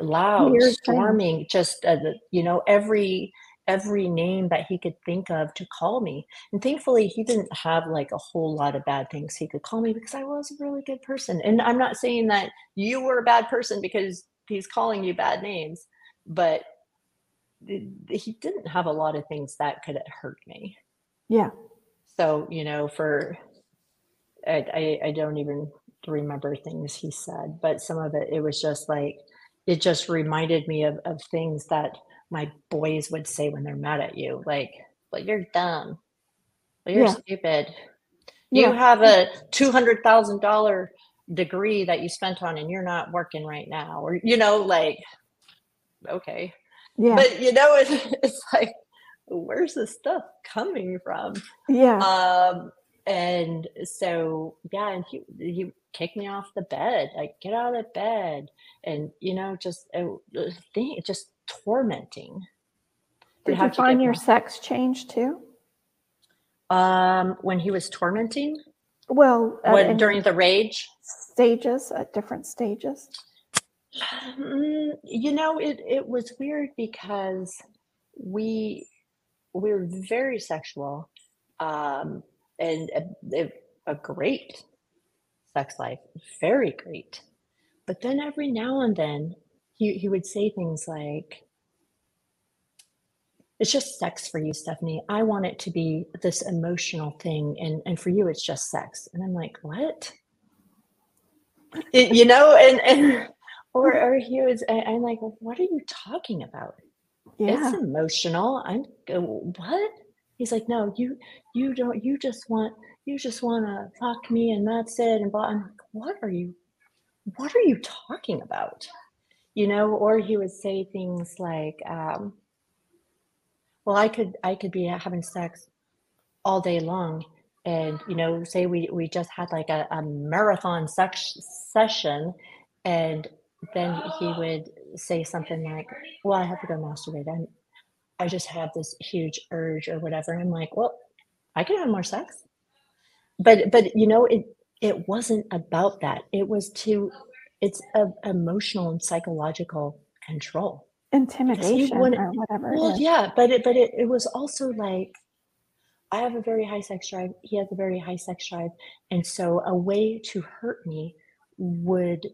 loud storming just uh, you know every every name that he could think of to call me. And thankfully, he didn't have like a whole lot of bad things he could call me because I was a really good person. And I'm not saying that you were a bad person because he's calling you bad names, but he didn't have a lot of things that could hurt me. Yeah. So, you know, for, I, I, I don't even remember things he said, but some of it, it was just like, it just reminded me of, of things that my boys would say when they're mad at you, like, "Well, you're dumb. Well, you're yeah. stupid. You yeah. have a two hundred thousand dollar degree that you spent on, and you're not working right now, or you know, like, okay, yeah. But you know, it, it's like, where's this stuff coming from? Yeah. Um, and so yeah, and he he kicked me off the bed, like get out of bed, and you know, just uh, thing, just tormenting. Did you find your sex change too? Um, when he was tormenting. Well, when, during the rage stages at different stages. Mm, you know, it it was weird because we we were very sexual, um, and a, a great sex life, very great. But then every now and then he, he would say things like, it's just sex for you, Stephany. I want it to be this emotional thing. And, and for you, it's just sex. And I'm like, what? You know, and, and, or, or he was, I'm like, what are you talking about? Yeah. It's emotional. I'm uh, what? He's like, no, you, you don't, you just want, you just want to fuck me and that's it. And blah. I'm like, what are you, what are you talking about? You know or he would say things like um, well i could i could be having sex all day long and you know say we we just had like a, a marathon sex session and then he would say something like well i have to go masturbate. And i just have this huge urge or whatever i'm like well i can have more sex. But but you know it it wasn't about that. It was to it's a, emotional and psychological control. Intimidation or whatever well yeah but it but it, it was also like i have a very high sex drive he has a very high sex drive and so a way to hurt me would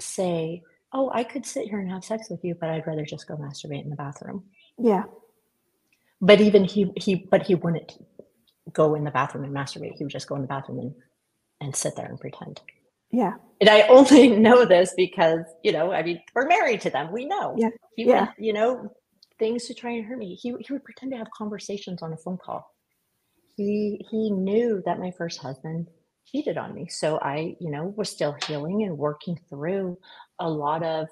say oh i could sit here and have sex with you but i'd rather just go masturbate in the bathroom. Yeah. But even he he but he wouldn't go in the bathroom and masturbate. He would just go in the bathroom and and sit there and pretend yeah. And I only know this because, you know, I mean, we're married to them. We know. Yeah. He yeah. would, you know, things to try and hurt me. He, he would pretend to have conversations on a phone call. He he knew that my first husband cheated on me. So I, you know, was still healing and working through a lot of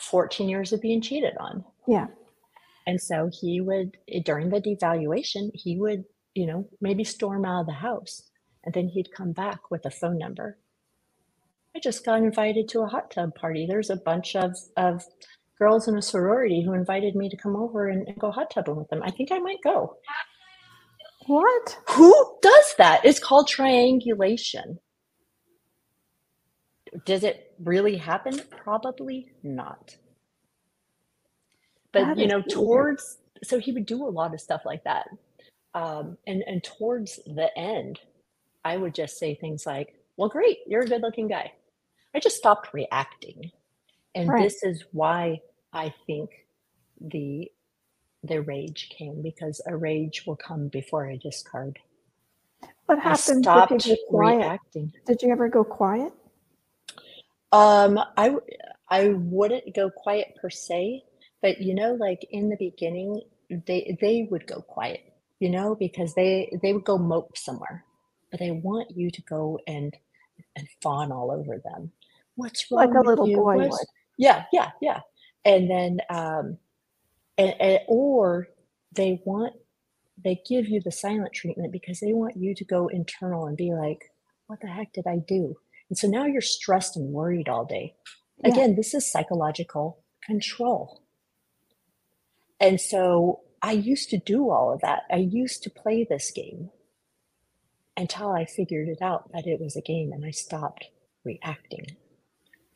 14 years of being cheated on. Yeah. And so he would during the devaluation, he would, you know, maybe storm out of the house and then he'd come back with a phone number I just got invited to a hot tub party. There's a bunch of, of girls in a sorority who invited me to come over and, and go hot tubbing with them. I think I might go. What? Who does that? It's called triangulation. Does it really happen? Probably not. But That you know, weird. towards so he would do a lot of stuff like that. Um, and and towards the end, I would just say things like, "Well, great, you're a good-looking guy." I just stopped reacting, and Right. this is why I think the the rage came because a rage will come before a discard. What I happened? stopped Did you quiet? reacting. Did you ever go quiet? Um, I I wouldn't go quiet per se, but you know, like in the beginning, they they would go quiet, you know, because they they would go mope somewhere, but they want you to go and and fawn all over them. What's Like a little you? boy What's yeah, yeah, yeah. And then um, and, and or they want they give you the silent treatment because they want you to go internal and be like, what the heck did I do? And so now you're stressed and worried all day. Yeah. Again, this is psychological control. And so I used to do all of that. I used to play this game until I figured it out that it was a game and I stopped reacting.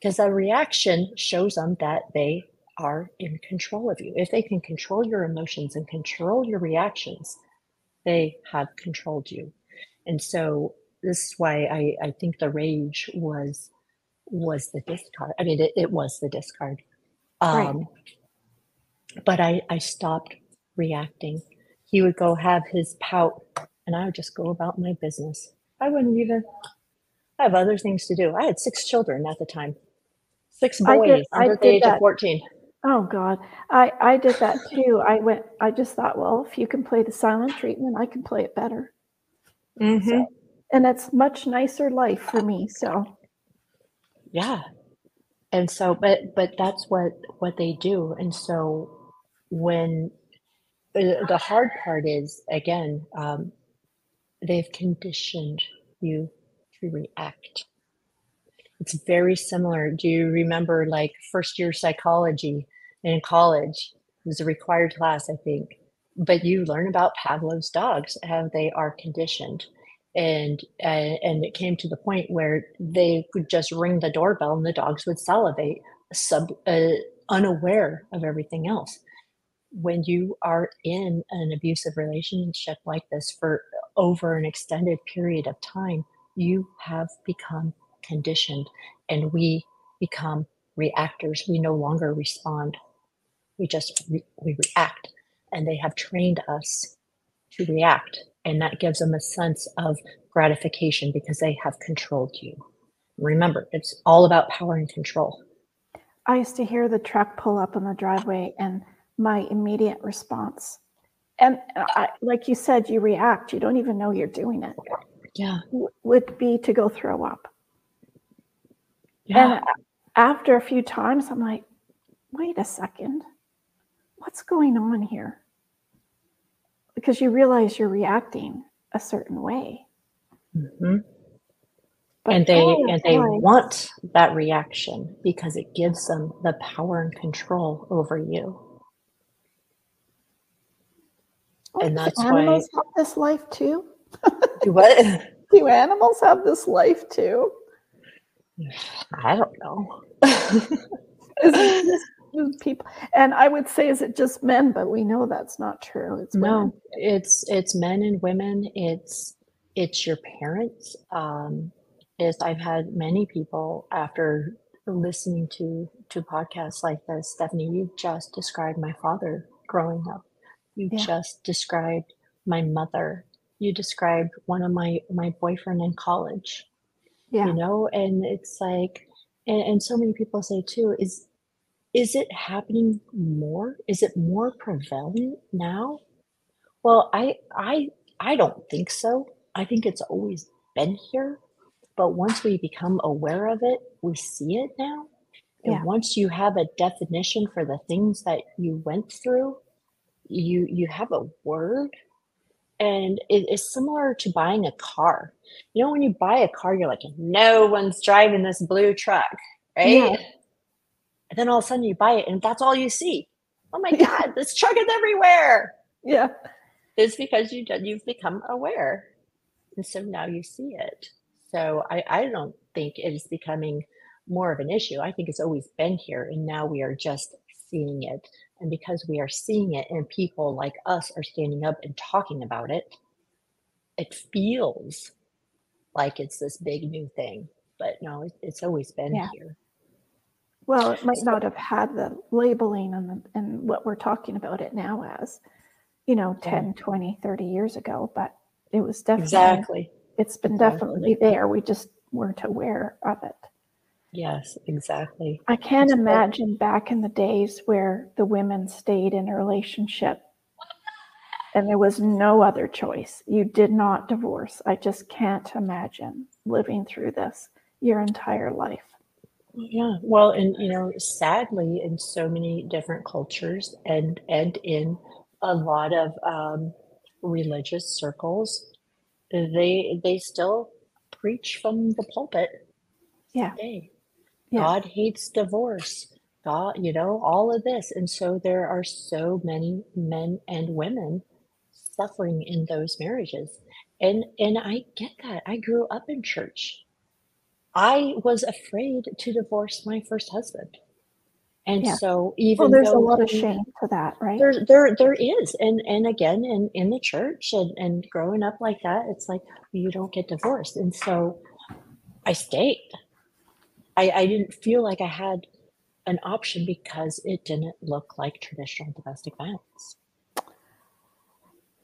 Because a reaction shows them that they are in control of you. If they can control your emotions and control your reactions, they have controlled you. And so this is why I, I think the rage was was the discard. I mean, it, it was the discard. Right. Um, But I, I stopped reacting. He would go have his pout, and I would just go about my business. I wouldn't even. I have other things to do. I had six children at the time, six boys did- I under the age of fourteen. Oh God, I I did that too. I went. I just thought, well, if you can play the silent treatment, I can play it better. So, and it's much nicer life for me. So Yeah. And so but but that's what what they do. And so when the the hard part is again, um, they've conditioned you to react. It's very similar. Do you remember like first year psychology in college? It was a required class, I think. But you learn about Pavlov's dogs, how they are conditioned. And uh, and it came to the point where they could just ring the doorbell and the dogs would salivate, sub uh, unaware of everything else. When you are in an abusive relationship like this for over an extended period of time, you have become conditioned and we become reactors. We no longer respond. We just re- we react and they have trained us to react and that gives them a sense of gratification because they have controlled you. Remember, it's all about power and control. I used to hear the truck pull up on the driveway, and my immediate response, and I, like you said, you react. You don't even know you're doing it. Yeah. Would be to go throw up. Yeah. And after a few times, I'm like, wait a second, what's going on here? Because you realize you're reacting a certain way. Mhm. But and they and they boy. want that reaction because it gives them the power and control over you. and Do that's why- animals have this life too. Do what? Do animals have this life too? I don't know. Is it just just people? And I would say, is it just men? But we know that's not true. It's women. no, it's it's men and women. It's it's your parents. Um, is I've had many people after listening to to podcasts like this. Stephany, you just described my father growing up. You Yeah. just described my mother. You described one of my my boyfriend in college. Yeah. you know and it's like and, and so many people say too is is it happening more is it more prevalent now well i i i don't think so i think it's always been here but once we become aware of it we see it now and Yeah. once you have a definition for the things that you went through you you have a word and it is similar to buying a car you know when you buy a car you're like no one's driving this blue truck right Yeah. and then all of a sudden you buy it and that's all you see oh my god this truck is everywhere Yeah. It's because you you've become aware, and so now you see it. So I, I don't think it is becoming more of an issue. I think it's always been here, and now we are just seeing it. And because we are seeing it, and people like us are standing up and talking about it, it feels like it's this big new thing. But no, it, it's always been yeah. here. Well, it might not have had the labeling and, and what we're talking about it now as, you know, 10, 20, 30 years ago, but it was definitely, exactly. it's been definitely there. We just weren't aware of it. Yes, exactly. I can't imagine back in the days where the women stayed in a relationship and there was no other choice. You did not divorce. I just can't imagine living through this your entire life. Yeah, well, and you know, sadly, in so many different cultures and and in a lot of um, religious circles, they they still preach from the pulpit. Yeah. Today. Yeah. God hates divorce. God, you know, all of this, and so there are so many men and women suffering in those marriages, and and I get that. I grew up in church I was afraid to divorce my first husband. And yeah. so even well, there's a lot of shame to that, right? There, there, there is. And, and again, in, in the church and, and growing up like that, it's like, you don't get divorced. And so I stayed. I, I didn't feel like I had an option because it didn't look like traditional domestic violence.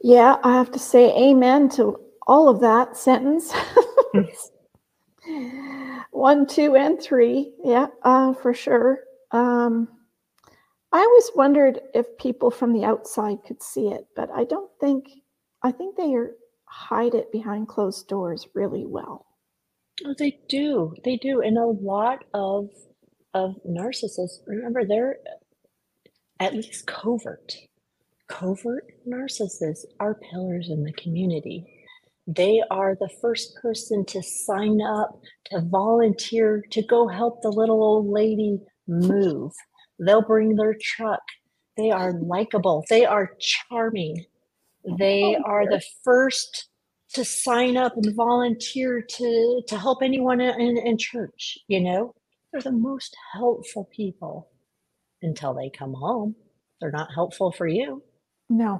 Yeah, I have to say amen to all of that sentence. One, two, and three. Yeah, uh, for sure. Um, I always wondered if people from the outside could see it, but I don't think, I think they are, hide it behind closed doors really well. Oh, they do. They do. And a lot of of narcissists, remember, they're uh, at least covert. Covert narcissists are pillars in the community. They are the first person to sign up, to volunteer, to go help the little old lady move. They'll bring their truck. They are likable. They are charming. They oh, are the first to sign up and volunteer to, to help anyone in, in church. You know, they're the most helpful people until they come home. They're not helpful for you. No.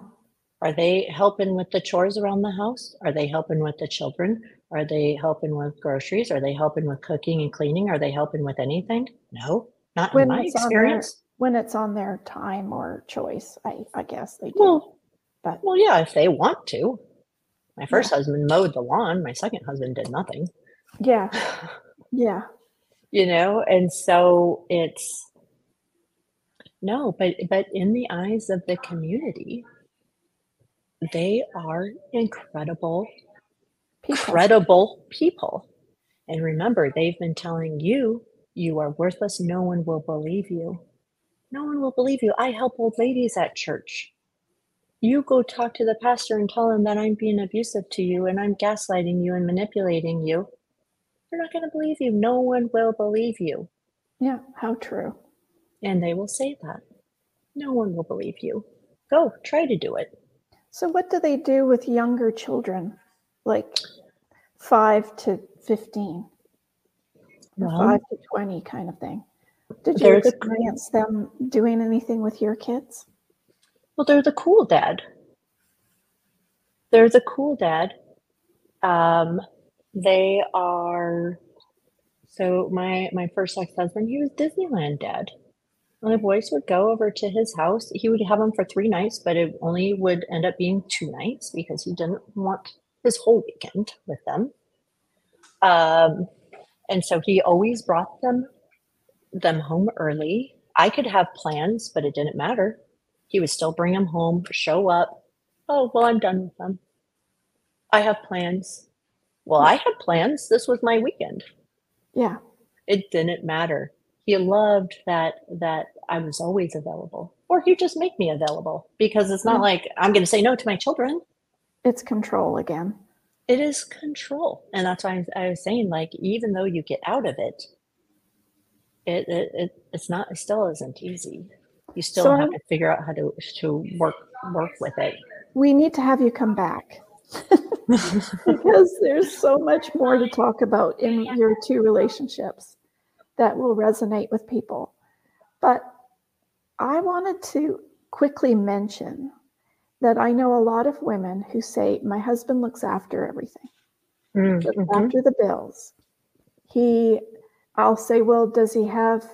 Are they helping with the chores around the house? Are they helping with the children? Are they helping with groceries? Are they helping with cooking and cleaning? Are they helping with anything? No, not when in my experience. Their, when it's on their time or choice, I, I guess they do. Well, but well, yeah, if they want to. My first yeah. husband mowed the lawn. My second husband did nothing. Yeah, yeah. you know, and so it's no, but but in the eyes of the community, they are incredible, people. credible people. And remember, they've been telling you you are worthless. No one will believe you. No one will believe you. I help old ladies at church. You go talk to the pastor and tell him that I'm being abusive to you and I'm gaslighting you and manipulating you. They're not going to believe you. No one will believe you. Yeah, how true. And they will say that. No one will believe you. Go, try to do it. So, what do they do with younger children, like five to 15, well, five to 20 kind of thing? Did you experience the, them doing anything with your kids? Well, they're the cool dad. They're the cool dad. Um, they are. So my my first ex husband, he was Disneyland dad the boys would go over to his house. He would have them for three nights, but it only would end up being two nights because he didn't want his whole weekend with them. Um, and so he always brought them them home early. I could have plans, but it didn't matter. He would still bring them home, show up. Oh, well, I'm done with them. I have plans. Well, I had plans. This was my weekend. Yeah. It didn't matter he loved that that I was always available, or he just make me available because it's not mm-hmm. like I'm going to say no to my children. It's control again. It is control, and that's why I was saying like even though you get out of it, it it, it it's not it still isn't easy. You still so have to figure out how to to work work with it. we need to have you come back because there's so much more to talk about in your two relationships that will resonate with people. But I wanted to quickly mention that I know a lot of women who say, My husband looks after everything, mm-hmm. after the bills. He, I'll say, Well, does he have,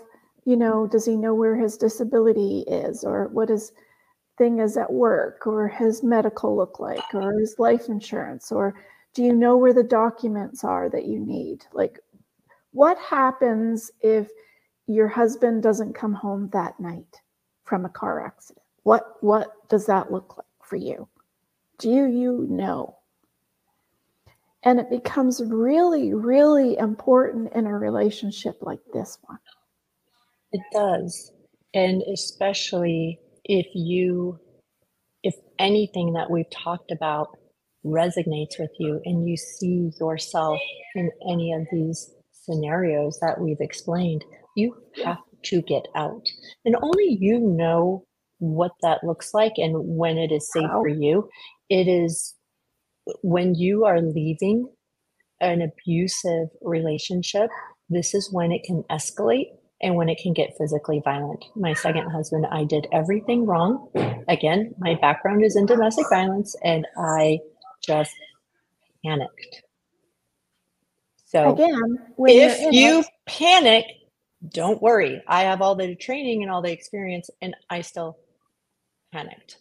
you know, does he know where his disability is or what his thing is at work or his medical look like or his life insurance or do you know where the documents are that you need? Like, what happens if your husband doesn't come home that night from a car accident? What what does that look like? for you? Do you know? And it becomes really, really important in a relationship like this one. It does. And especially if you, if anything that we've talked about resonates with you and you see yourself in any of these scenarios that we've explained, you have to get out. And only you know what that looks like and when it is safe for you. It is when you are leaving an abusive relationship, this is when it can escalate and when it can get physically violent. My second husband, I did everything wrong. Again, my background is in domestic violence and I just panicked. So again, if you it, panic, don't worry. I have all the training and all the experience and I still panicked.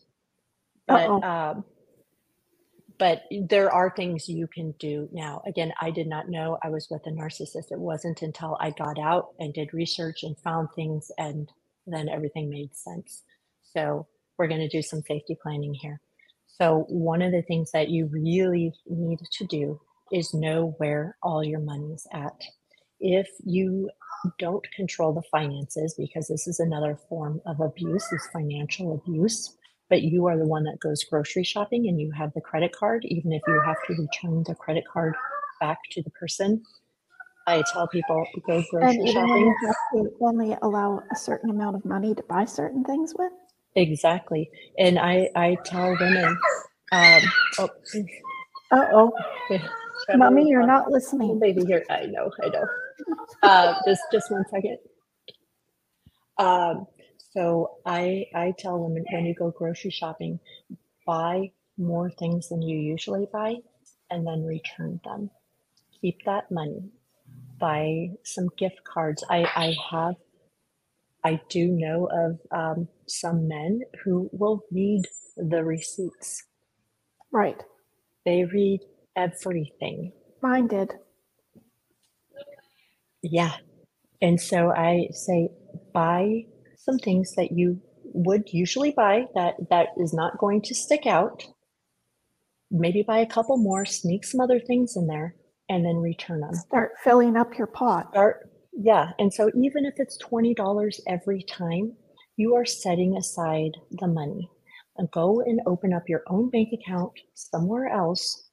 But um, but there are things you can do now. Again, I did not know I was with a narcissist. It wasn't until I got out and did research and found things, and then everything made sense. So we're going to do some safety planning here. So one of the things that you really need to do is know where all your money's at. If you don't control the finances because this is another form of abuse is financial abuse but you are the one that goes grocery shopping and you have the credit card even if you have to return the credit card back to the person. I tell people go grocery and shopping. you have to only allow a certain amount of money to buy certain things with? Exactly. And i i tell women um oh uh-oh. Mommy you're not listening. Baby here i know i know. Uh, just just one second. Um, so I I tell women when you go grocery shopping, buy more things than you usually buy, and then return them. Keep that money. Buy some gift cards. I I have. I do know of um, some men who will read the receipts. Right. They read everything. Mine did. Yeah. And so I say buy some things that you would usually buy that that is not going to stick out. Maybe buy a couple more, sneak some other things in there and then return them. Start filling up your pot. Start yeah, and so even if it's $20 every time, you are setting aside the money. And go and open up your own bank account somewhere else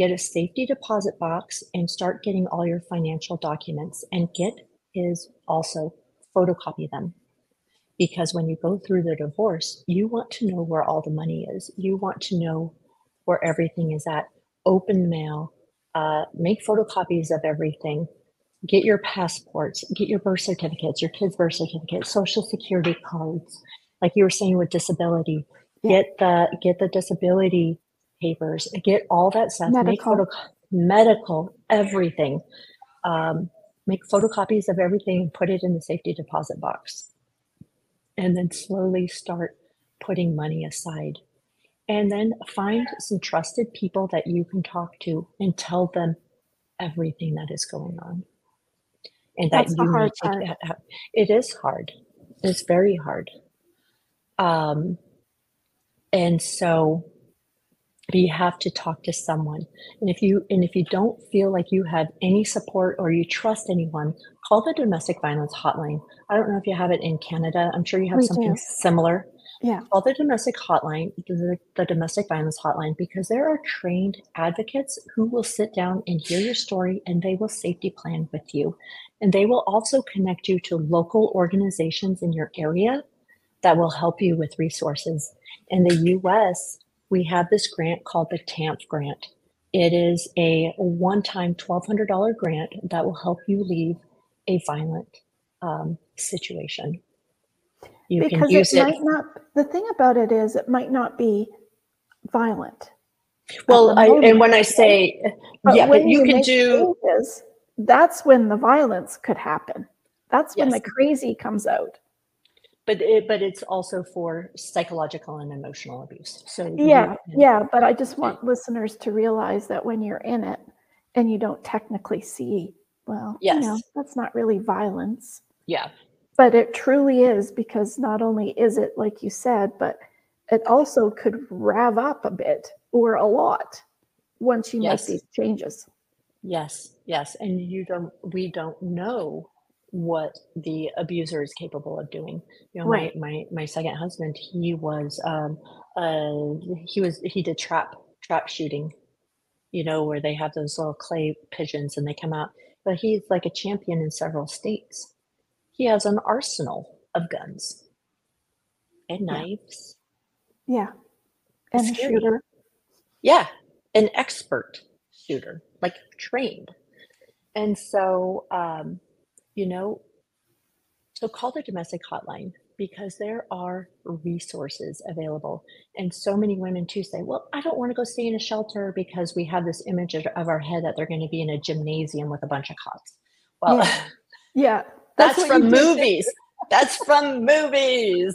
get a safety deposit box and start getting all your financial documents and get is also photocopy them because when you go through the divorce you want to know where all the money is you want to know where everything is at open mail uh, make photocopies of everything get your passports get your birth certificates your kids birth certificates social security cards like you were saying with disability yeah. get the get the disability papers, get all that stuff, medical. make photo, medical, everything. Um, make photocopies of everything and put it in the safety deposit box. And then slowly start putting money aside. And then find some trusted people that you can talk to and tell them everything that is going on. And that That's you need to get, it is hard. It's very hard. Um, and so you have to talk to someone and if you and if you don't feel like you have any support or you trust anyone call the domestic violence hotline. I don't know if you have it in canada. I'm sure you have we something do. similar. Yeah. Call the domestic hotline the, the domestic violence hotline because there are trained advocates who will sit down and hear your story and they will safety plan with you. And they will also connect you to local organizations in your area that will help you with resources. In the us we have this grant called the TANF grant. It is a one time $1,200 grant that will help you leave a violent um, situation. You because can use it, might not, the thing about it is, it might not be violent. Well, I, and when I say, but yeah, but you, you can do. Changes, that's when the violence could happen. That's when the crazy comes out but it, but it's also for psychological and emotional abuse. So yeah, yeah. But I just want listeners to realize that when you're in it and you don't technically see, well, yes. you know, that's not really violence. Yeah. But it truly is because not only is it like you said, but it also could rev up a bit or a lot once you yes. make these changes. Yes, yes, and you don't. We don't know what the abuser is capable of doing. You know, right. my my my second husband, he was um uh he was he did trap trap shooting, you know, where they have those little clay pigeons and they come out. But he's like a champion in several states. He has an arsenal of guns and knives. Yeah. And a shooter. Yeah. An expert shooter, like trained. And so um you know, so call the domestic hotline because there are resources available. And so many women too say, well, I don't want to go stay in a shelter because we have this image of, our head that they're going to be in a gymnasium with a bunch of cots. Well, yeah, yeah that's, that's from movies. that's from movies.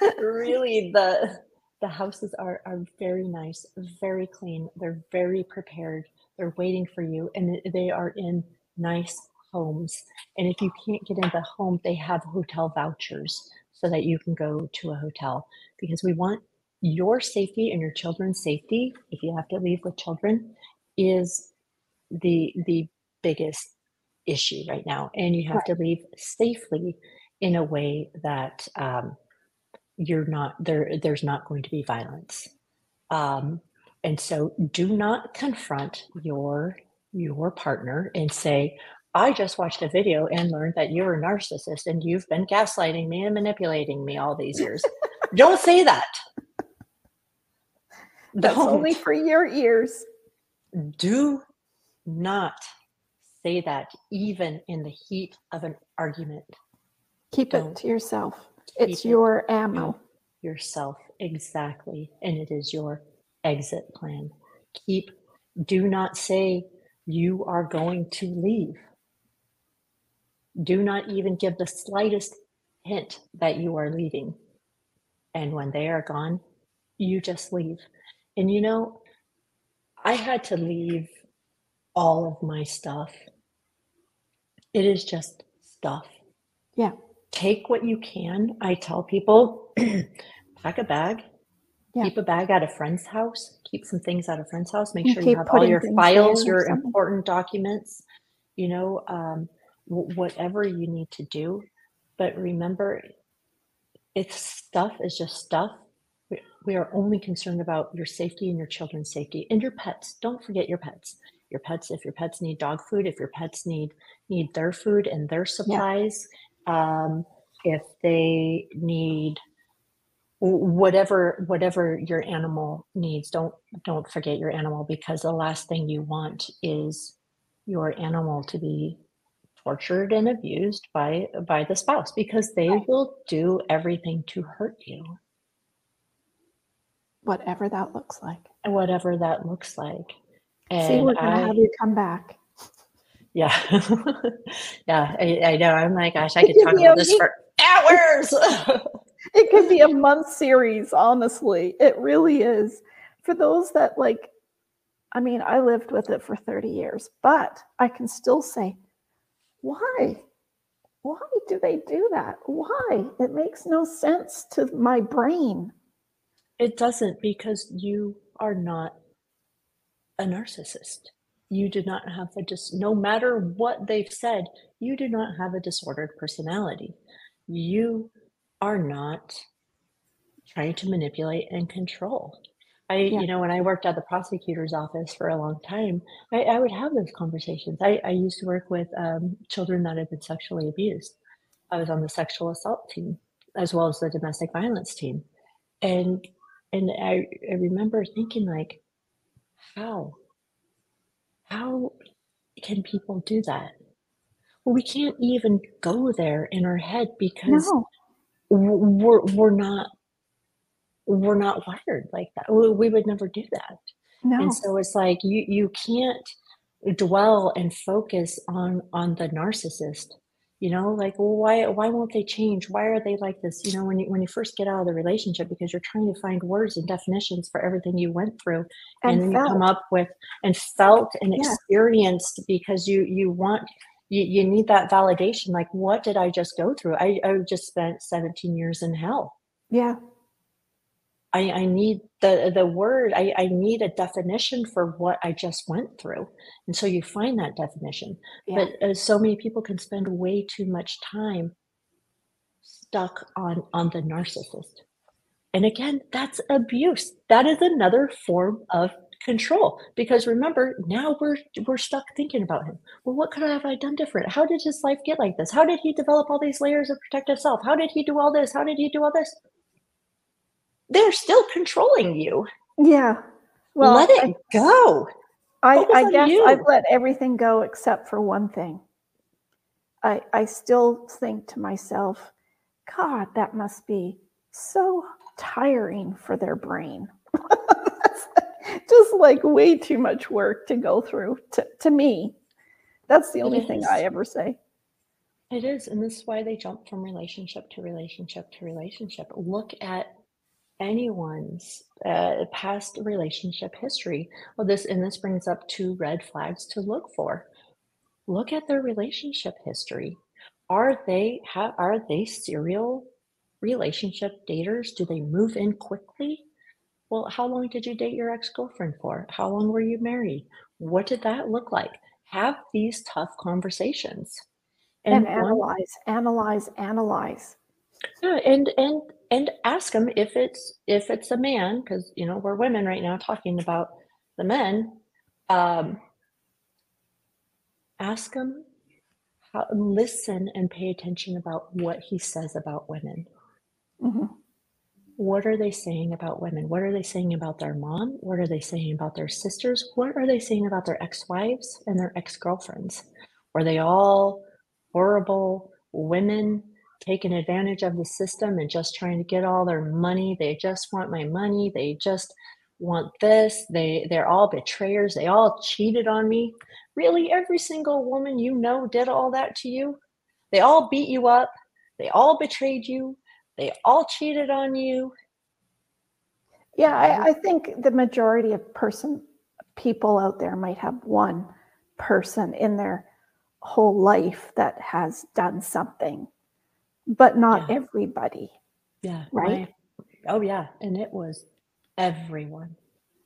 really, the the houses are are very nice, very clean. They're very prepared. They're waiting for you, and they are in nice homes. And if you can't get into home, they have hotel vouchers so that you can go to a hotel because we want your safety and your children's safety if you have to leave with children is the the biggest issue right now and you have right. to leave safely in a way that um, you're not there there's not going to be violence um, and so do not confront your your partner and say I just watched a video and learned that you're a narcissist and you've been gaslighting me and manipulating me all these years. Don't say that. That's Don't. only for your ears. Do not say that even in the heat of an argument. Keep Don't. it to yourself. It's your ammo. Yourself, exactly. And it is your exit plan. Keep, do not say you are going to leave do not even give the slightest hint that you are leaving. And when they are gone, you just leave. And you know, I had to leave all of my stuff. It is just stuff. Yeah. Take what you can. I tell people pack a bag, yeah. keep a bag at a friend's house, keep some things at a friend's house, make sure you have all your files, your important documents. You know, um, whatever you need to do. But remember, if stuff is just stuff, we are only concerned about your safety and your children's safety and your pets. Don't forget your pets. Your pets, if your pets need dog food, if your pets need need their food and their supplies, yeah. um, if they need whatever whatever your animal needs, don't don't forget your animal because the last thing you want is your animal to be tortured and abused by by the spouse because they will do everything to hurt you. Whatever that looks like. And whatever that looks like. And see we're gonna I, have you come back. Yeah. Yeah I, I, know. I'm like gosh i could talk about this for hours. It could be a month series honestly. It really is. For those that like i mean i lived with it for 30 years but i can still say why? Why do they do that? Why? It makes no sense to my brain. It doesn't because you are not a narcissist. You do not have a dis no matter what they've said, you do not have a disordered personality. You are not trying to manipulate and control. I, yeah. you know, when I worked at the prosecutor's office for a long time, I, I would have those conversations. I, I used to work with um, children that had been sexually abused. I was on the sexual assault team as well as the domestic violence team, and and I, I remember thinking like, how? How can people do that? Well, we can't even go there in our head because No, we're we're not we're not wired like that. We, would never do that. No. And so it's like you you can't dwell and focus on on the narcissist. You know, like well, why why won't they change? Why are they like this? You know, when you when you first get out of the relationship because you're trying to find words and definitions for everything you went through and, And then you come up with and felt and Yeah. experienced because you you want you, you need that validation like what did i just go through i, I just spent 17 years in hell Yeah. I, I need the the word I, I need a definition for what I just went through. And so you find that definition. Yeah. but uh, so many people can spend way too much time stuck on on the narcissist. And again that's abuse. That is another form of control. Because remember now we're we're stuck thinking about him. Well what could I have I done different? How did his life get like this? How did he develop all these layers of protective self? How did he do all this? How did he do all this they're still controlling you. Yeah. Well, Let it go. I, I guess you. I've let everything go except for one thing. I I still think to myself, God, that must be so tiring for their brain. That's just like way too much work to go through to, to me. That's the only thing I ever say. It is, and this is why they jump from relationship to relationship to relationship. Look at anyone's uh, past relationship history. Well, this and this brings up two red flags to look for. Look at their relationship history. Are they have are they serial relationship daters? Do they move in quickly? Well, how long did you date your ex-girlfriend for? How long were you married? What did that look like? Have these tough conversations. And, one- analyze, analyze, analyze. yeah, and and and ask them if it's if it's a man, because you know we're women right now talking about the men. Um, ask him how listen and pay attention about what he says about women. Mhm. What are they saying about women? What are they saying about their mom? What are they saying about their sisters? What are they saying about their ex-wives and their ex-girlfriends? Were they all horrible women taking advantage of the system and just trying to get all their money? They just want my money. They just want this. They they're all betrayers. They all cheated on me. Really, every single woman you know did all that to you? They all beat you up. They all betrayed you. They all cheated on you. Yeah, I, I think the majority of person people out there might have one person in their whole life that has done something, but not Yeah. everybody. Yeah. Right? my- oh, yeah. And it was everyone,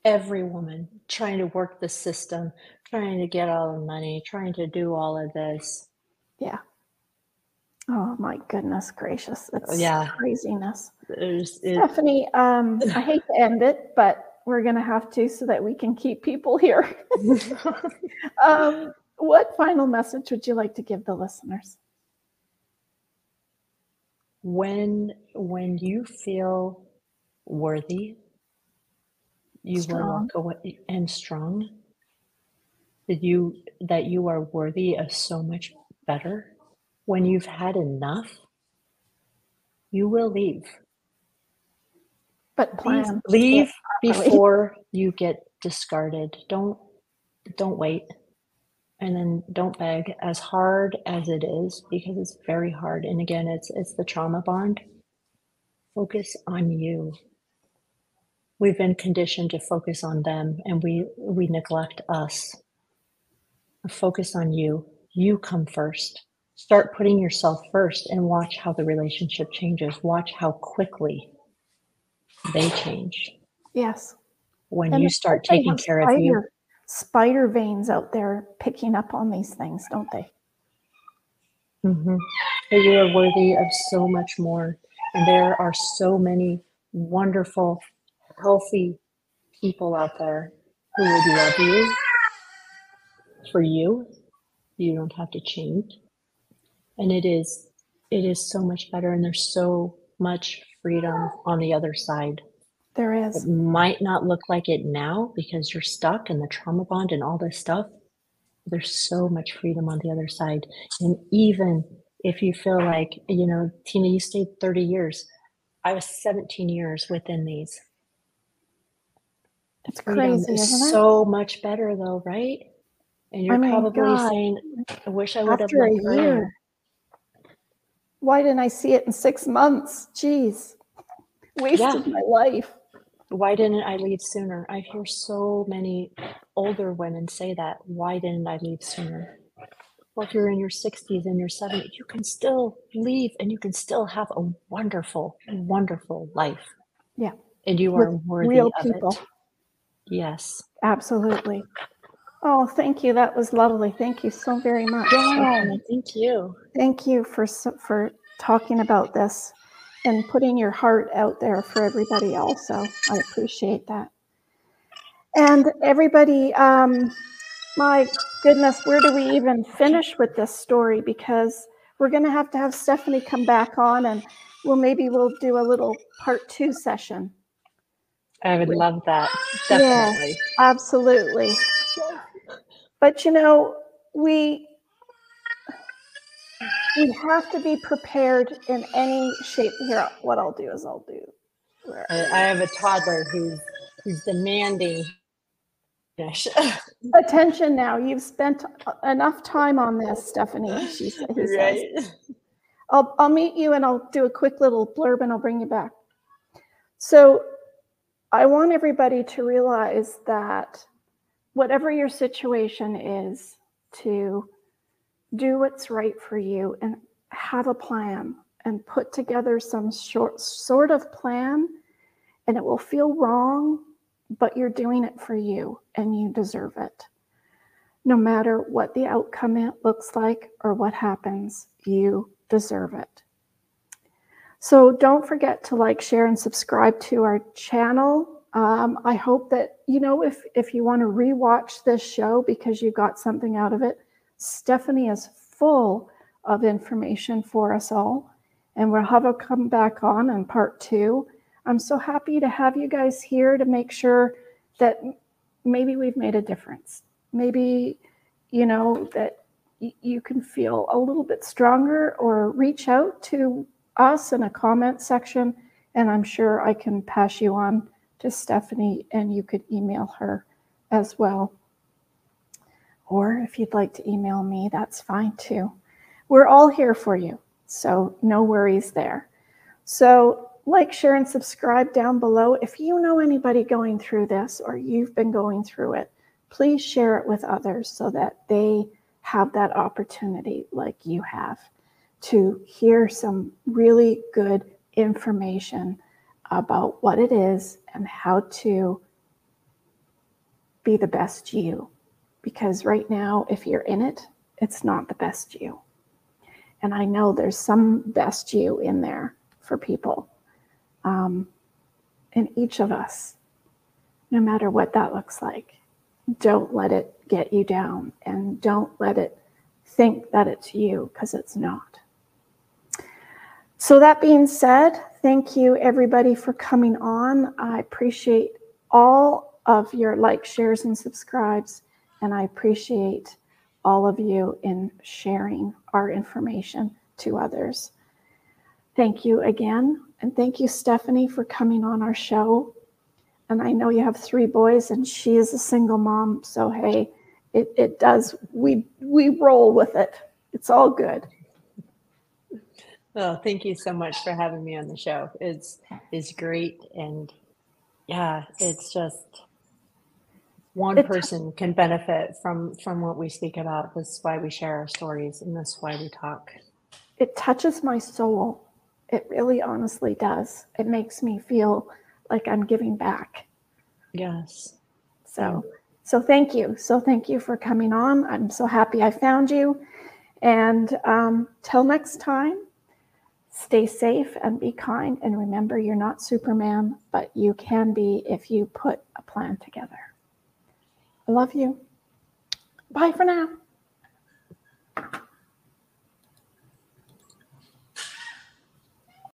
every woman trying to work the system, trying to get all the money, trying to do all of this. Yeah. Oh my goodness gracious. It's yeah. craziness. There's, it, Stephany, um, I hate to end it, but we're gonna have to so that we can keep people here. um, what final message would you like to give the listeners? When when you feel worthy, you will walk away and strong. That you that you are worthy of so much better. When you've had enough, you will leave. But Leave, leave before you get discarded. Don't don't wait. And then don't beg as hard as it is because it's very hard. And again, it's it's the trauma bond. Focus on you. We've been conditioned to focus on them and we we neglect us. Focus on you. You come first. Start putting yourself first and watch how the relationship changes. Watch how quickly they change Yes. when And you start taking care of you. Spider- veins out there picking up on these things, don't they? hmm You are worthy of so much more. And there are so many wonderful, healthy people out there who would love you for you. You don't have to change. And it is it is so much better and there's so much freedom on the other side. There is. It might not look like it now because you're stuck in the trauma bond and all this stuff. There's so much freedom on the other side. And even if you feel like, you know, Tina, you stayed 30 years. I was 17 years within these. It's Freedom crazy, is isn't it? so much better though, right? And you're oh mean, probably God, saying, I wish I would have After a left earlier. Why didn't I see it in six months? Jeez. Wasted my life. Why didn't I leave sooner? I hear so many older women say that. Why didn't I leave sooner? Well, if you're in your 60s and your 70s, you can still leave and you can still have a wonderful, wonderful life. Yeah. And you With are worthy real of people. it. Yes. Absolutely. Oh, thank you. That was lovely. Thank you so very much. Yeah, thank you. Thank you for for talking about this and putting your heart out there for everybody also. I appreciate that. And everybody, um, my goodness, where do we even finish with this story? Because we're going to have to have Stephany come back on and well, maybe we'll do a little part two session. I would love that. Definitely. Absolutely. But you know, we we have to be prepared in any shape. Here, what I'll do is I'll do. I, I have a toddler who's who's demanding. Attention now. You've spent enough time on this, Stephany. She sa- he says. right. I'll I'll meet you and I'll do a quick little blurb and I'll bring you back. So I want everybody to realize that whatever your situation is, to do what's right for you and have a plan and put together some short sort of plan and it will feel wrong, but you're doing it for you and you deserve it. No matter what the outcome it looks like or what happens, you deserve it. So don't forget to like, share, and subscribe to our channel. Um, I hope that you know if if you want to rewatch this show because you got something out of it, Stephany is full of information for us all, and we'll have her come back on in part two. I'm so happy to have you guys here to make sure that maybe we've made a difference. Maybe you know that you can feel a little bit stronger or reach out to us in a comment section and i'm sure i can pass you on to stephany and you could email her as well or if you'd like to email me that's fine too. We're all here for you so no worries there. So like share and subscribe down below. If you know anybody going through this or you've been going through it please share it with others so that they have that opportunity like you have to hear some really good information about what it is and how to be the best you. Because right now, if you're in it, it's not the best you. And I know there's some best you in there for people. Um, and each of us, no matter what that looks like, don't let it get you down and don't let it think that it's you because it's not. So, that being said, thank you everybody for coming on. I appreciate all of your likes, shares, and subscribes, and I appreciate all of you in sharing our information to others. Thank you again, and thank you, Stephany, for coming on our show. And I know you have three boys, and she is a single mom, so hey, it, it does we we roll with it. It's all good. Oh, thank you so much for having me on the show. It's it's great and yeah, it's just one person can benefit from from what we speak about. This is why we share our stories and this is why we talk. it touches my soul. It really honestly does. It makes me feel like I'm giving back. Yes. So, so thank you. So thank you for coming on. I'm so happy I found you. And um, till next time, stay safe and be kind. And remember, you're not Superman, but you can be if you put a plan together. Love you. Bye for now.